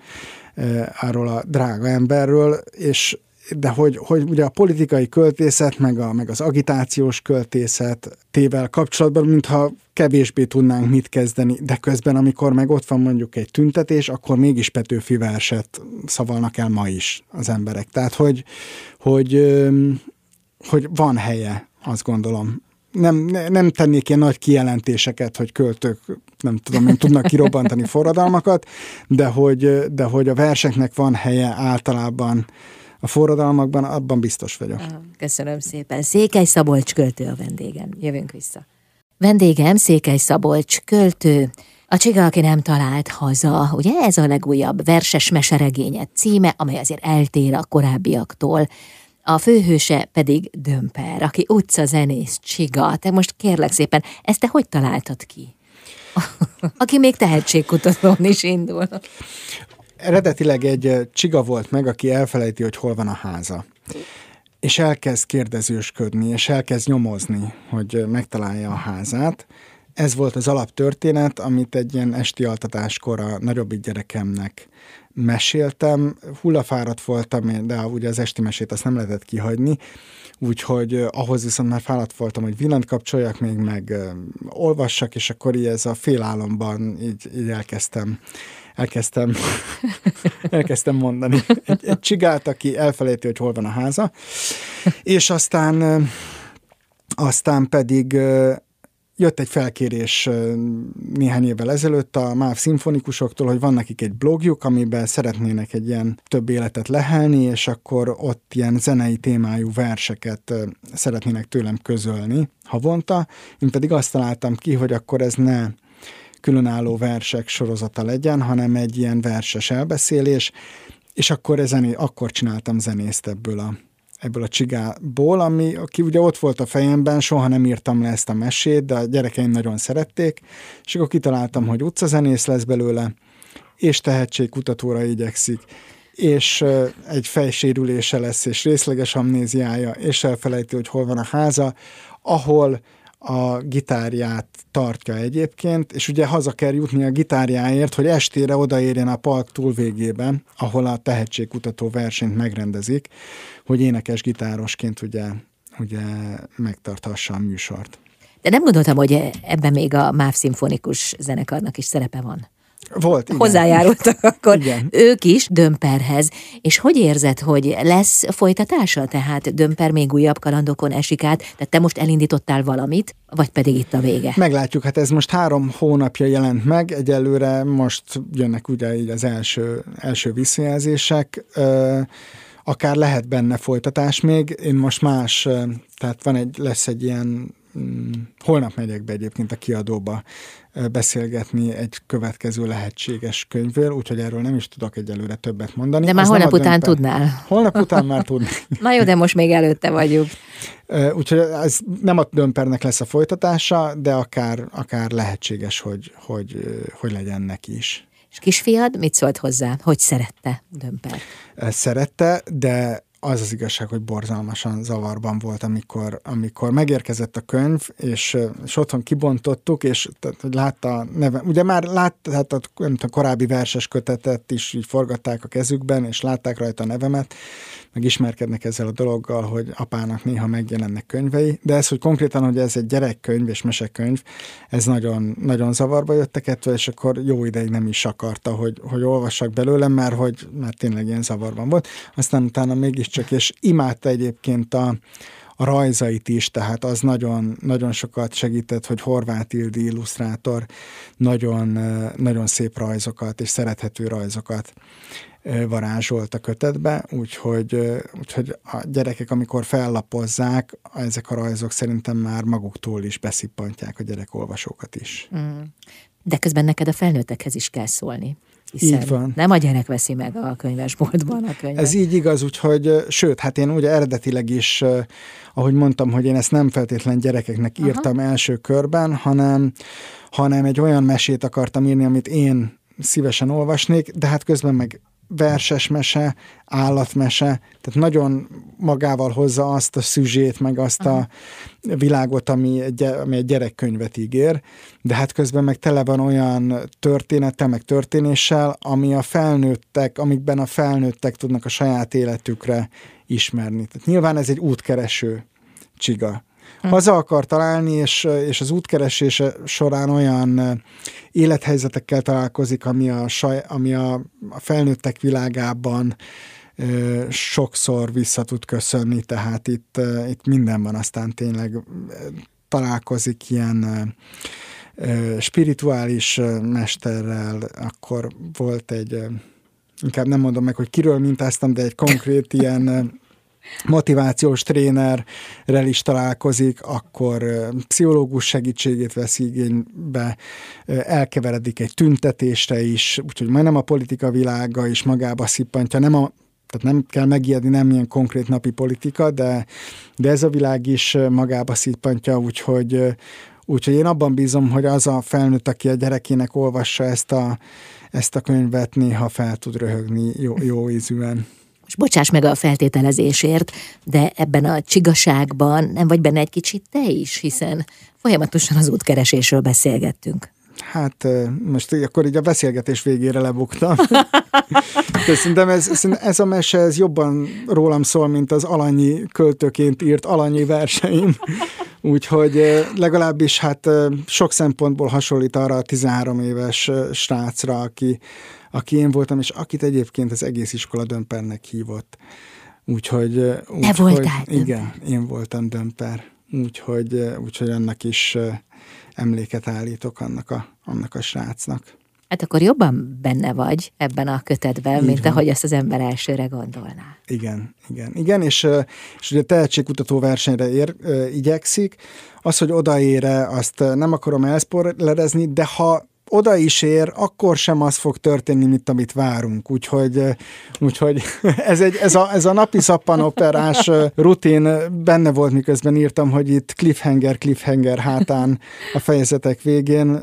arról a drága emberről, és de hogy, hogy ugye a politikai költészet, meg, a, meg az agitációs költészet tével kapcsolatban, mintha kevésbé tudnánk mit kezdeni, de közben, amikor meg ott van mondjuk egy tüntetés, akkor mégis Petőfi verset szavalnak el ma is az emberek. Tehát, hogy, hogy, hogy van helye, azt gondolom. Nem, nem tennék ilyen nagy kijelentéseket, hogy költők, nem tudom, nem tudnak kirobbantani forradalmakat, de hogy, de hogy a verseknek van helye általában a forradalmakban, abban biztos vagyok. Köszönöm szépen. Székely Szabolcs költő a vendégem. Jövünk vissza. Vendégem Székely Szabolcs költő, a csiga, aki nem talált haza, ugye ez a legújabb verses meseregénye címe, amely azért eltér a korábbiaktól. A főhőse pedig Dömper, aki utcazenész csiga. Te most kérlek szépen, ezt te hogy találtad ki? <laughs> aki még tehetségkutatón is indul eredetileg egy csiga volt meg, aki elfelejti, hogy hol van a háza. És elkezd kérdezősködni, és elkezd nyomozni, hogy megtalálja a házát. Ez volt az alaptörténet, amit egy ilyen esti altatáskor a nagyobbik gyerekemnek meséltem. Hullafáradt voltam, de ugye az esti mesét azt nem lehetett kihagyni, úgyhogy ahhoz viszont már fáradt voltam, hogy villant kapcsoljak még, meg olvassak, és akkor így ez a félálomban így, így elkezdtem elkezdtem, <laughs> elkezdtem mondani. Egy, egy csigát, aki elfelejti, hogy hol van a háza, és aztán, aztán pedig jött egy felkérés néhány évvel ezelőtt a MÁV szimfonikusoktól, hogy van nekik egy blogjuk, amiben szeretnének egy ilyen több életet lehelni, és akkor ott ilyen zenei témájú verseket szeretnének tőlem közölni havonta. Én pedig azt találtam ki, hogy akkor ez ne különálló versek sorozata legyen, hanem egy ilyen verses elbeszélés, és akkor, zené, akkor csináltam zenészt ebből a, ebből a csigából, ami, aki ugye ott volt a fejemben, soha nem írtam le ezt a mesét, de a gyerekeim nagyon szerették, és akkor kitaláltam, hogy utcazenész lesz belőle, és tehetségkutatóra igyekszik, és egy fejsérülése lesz, és részleges amnéziája, és elfelejti, hogy hol van a háza, ahol a gitárját tartja egyébként, és ugye haza kell jutni a gitárjáért, hogy estére odaérjen a park túlvégében, ahol a tehetségkutató versenyt megrendezik, hogy énekes gitárosként ugye, ugye megtarthassa a műsort. De nem gondoltam, hogy ebben még a MÁV szimfonikus zenekarnak is szerepe van. Volt, igen. hozzájárultak <laughs> akkor igen. ők is Dömperhez. És hogy érzed, hogy lesz folytatása? Tehát Dömper még újabb kalandokon esik át, tehát te most elindítottál valamit, vagy pedig itt a vége? Meglátjuk, hát ez most három hónapja jelent meg, egyelőre most jönnek ugye így az első, első visszajelzések, akár lehet benne folytatás még. Én most más, tehát van egy, lesz egy ilyen holnap megyek be egyébként a kiadóba beszélgetni egy következő lehetséges könyvről, úgyhogy erről nem is tudok egyelőre többet mondani. De már holnap után dömper. tudnál. Holnap után már tudnék. <laughs> Na jó, de most még előtte vagyunk. Úgyhogy ez nem a dömpernek lesz a folytatása, de akár, akár lehetséges, hogy, hogy, hogy legyen neki is. És kisfiad mit szólt hozzá? Hogy szerette Dömper? Szerette, de az az igazság, hogy borzalmasan zavarban volt, amikor, amikor megérkezett a könyv, és, és otthon kibontottuk, és tehát, hogy látta neve, ugye már látta a korábbi verses kötetet is így forgatták a kezükben, és látták rajta a nevemet, meg ismerkednek ezzel a dologgal, hogy apának néha megjelennek könyvei, de ez, hogy konkrétan, hogy ez egy gyerekkönyv és mesekönyv, ez nagyon, nagyon zavarba jöttek ettől, és akkor jó ideig nem is akarta, hogy, hogy olvassak belőlem, mert hogy mert tényleg ilyen zavarban volt. Aztán utána mégiscsak, és imádta egyébként a, a rajzait is, tehát az nagyon, nagyon sokat segített, hogy Horváth Ildi illusztrátor nagyon, nagyon szép rajzokat és szerethető rajzokat varázsolt a kötetbe, úgyhogy, úgyhogy a gyerekek, amikor fellapozzák, ezek a rajzok szerintem már maguktól is beszippantják a gyerekolvasókat is. Mm. De közben neked a felnőttekhez is kell szólni. Így van. Nem a gyerek veszi meg a könyvesboltban a könyvet. Ez így igaz, úgyhogy, sőt, hát én ugye eredetileg is, ahogy mondtam, hogy én ezt nem feltétlen gyerekeknek írtam Aha. első körben, hanem, hanem egy olyan mesét akartam írni, amit én szívesen olvasnék, de hát közben meg verses mese, állatmese, tehát nagyon magával hozza azt a szüzsét, meg azt a világot, ami egy, ami egy gyerekkönyvet ígér, de hát közben meg tele van olyan története, meg történéssel, ami a felnőttek, amikben a felnőttek tudnak a saját életükre ismerni. Tehát nyilván ez egy útkereső csiga haza akar találni, és, és az útkeresése során olyan élethelyzetekkel találkozik, ami a, saj, ami a, a felnőttek világában sokszor vissza tud köszönni, tehát itt, itt minden van, aztán tényleg találkozik ilyen spirituális mesterrel, akkor volt egy, inkább nem mondom meg, hogy kiről mintáztam, de egy konkrét ilyen motivációs trénerrel is találkozik, akkor pszichológus segítségét vesz igénybe, elkeveredik egy tüntetésre is, úgyhogy majdnem a politika világa is magába szippantja, nem a tehát nem kell megijedni, nem ilyen konkrét napi politika, de, de ez a világ is magába szippantja, úgyhogy, úgyhogy én abban bízom, hogy az a felnőtt, aki a gyerekének olvassa ezt a, ezt a könyvet, néha fel tud röhögni jó, jó ízűen most bocsáss meg a feltételezésért, de ebben a csigaságban nem vagy benne egy kicsit te is, hiszen folyamatosan az útkeresésről beszélgettünk. Hát most akkor így a beszélgetés végére lebuktam. <laughs> De szerintem ez, ez a mese ez jobban rólam szól, mint az alanyi költőként írt alanyi verseim. Úgyhogy legalábbis hát sok szempontból hasonlít arra a 13 éves srácra, aki, aki én voltam, és akit egyébként az egész iskola dömpernek hívott. Úgyhogy... úgy, Te voltál hogy, Igen, én voltam dömper. Úgyhogy, úgyhogy annak is emléket állítok annak a, annak a srácnak. Hát akkor jobban benne vagy ebben a kötetben, Így mint van. ahogy azt az ember elsőre gondolná. Igen, igen, igen, és, és ugye tehetségkutató versenyre ér, igyekszik. Az, hogy odaére, azt nem akarom elszporlerezni, de ha oda is ér, akkor sem az fog történni, mint amit várunk. Úgyhogy, úgyhogy <laughs> ez, egy, ez, a, ez a napi szappanoperás rutin benne volt, miközben írtam, hogy itt cliffhanger, cliffhanger hátán a fejezetek végén,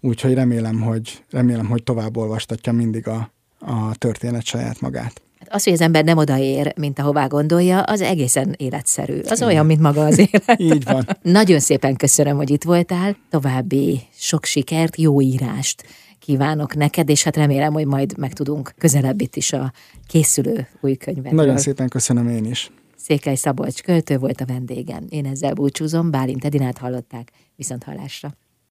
úgyhogy remélem, hogy, remélem, hogy tovább olvastatja mindig a, a történet saját magát. Az, hogy az ember nem odaér, mint ahová gondolja, az egészen életszerű. Az Igen. olyan, mint maga az élet. Így van. Nagyon szépen köszönöm, hogy itt voltál. További sok sikert, jó írást kívánok neked, és hát remélem, hogy majd megtudunk közelebb itt is a készülő új könyvet. Nagyon szépen köszönöm én is. Székely Szabolcs költő volt a vendégem. Én ezzel búcsúzom, Bálint Edinát hallották, viszont hallásra.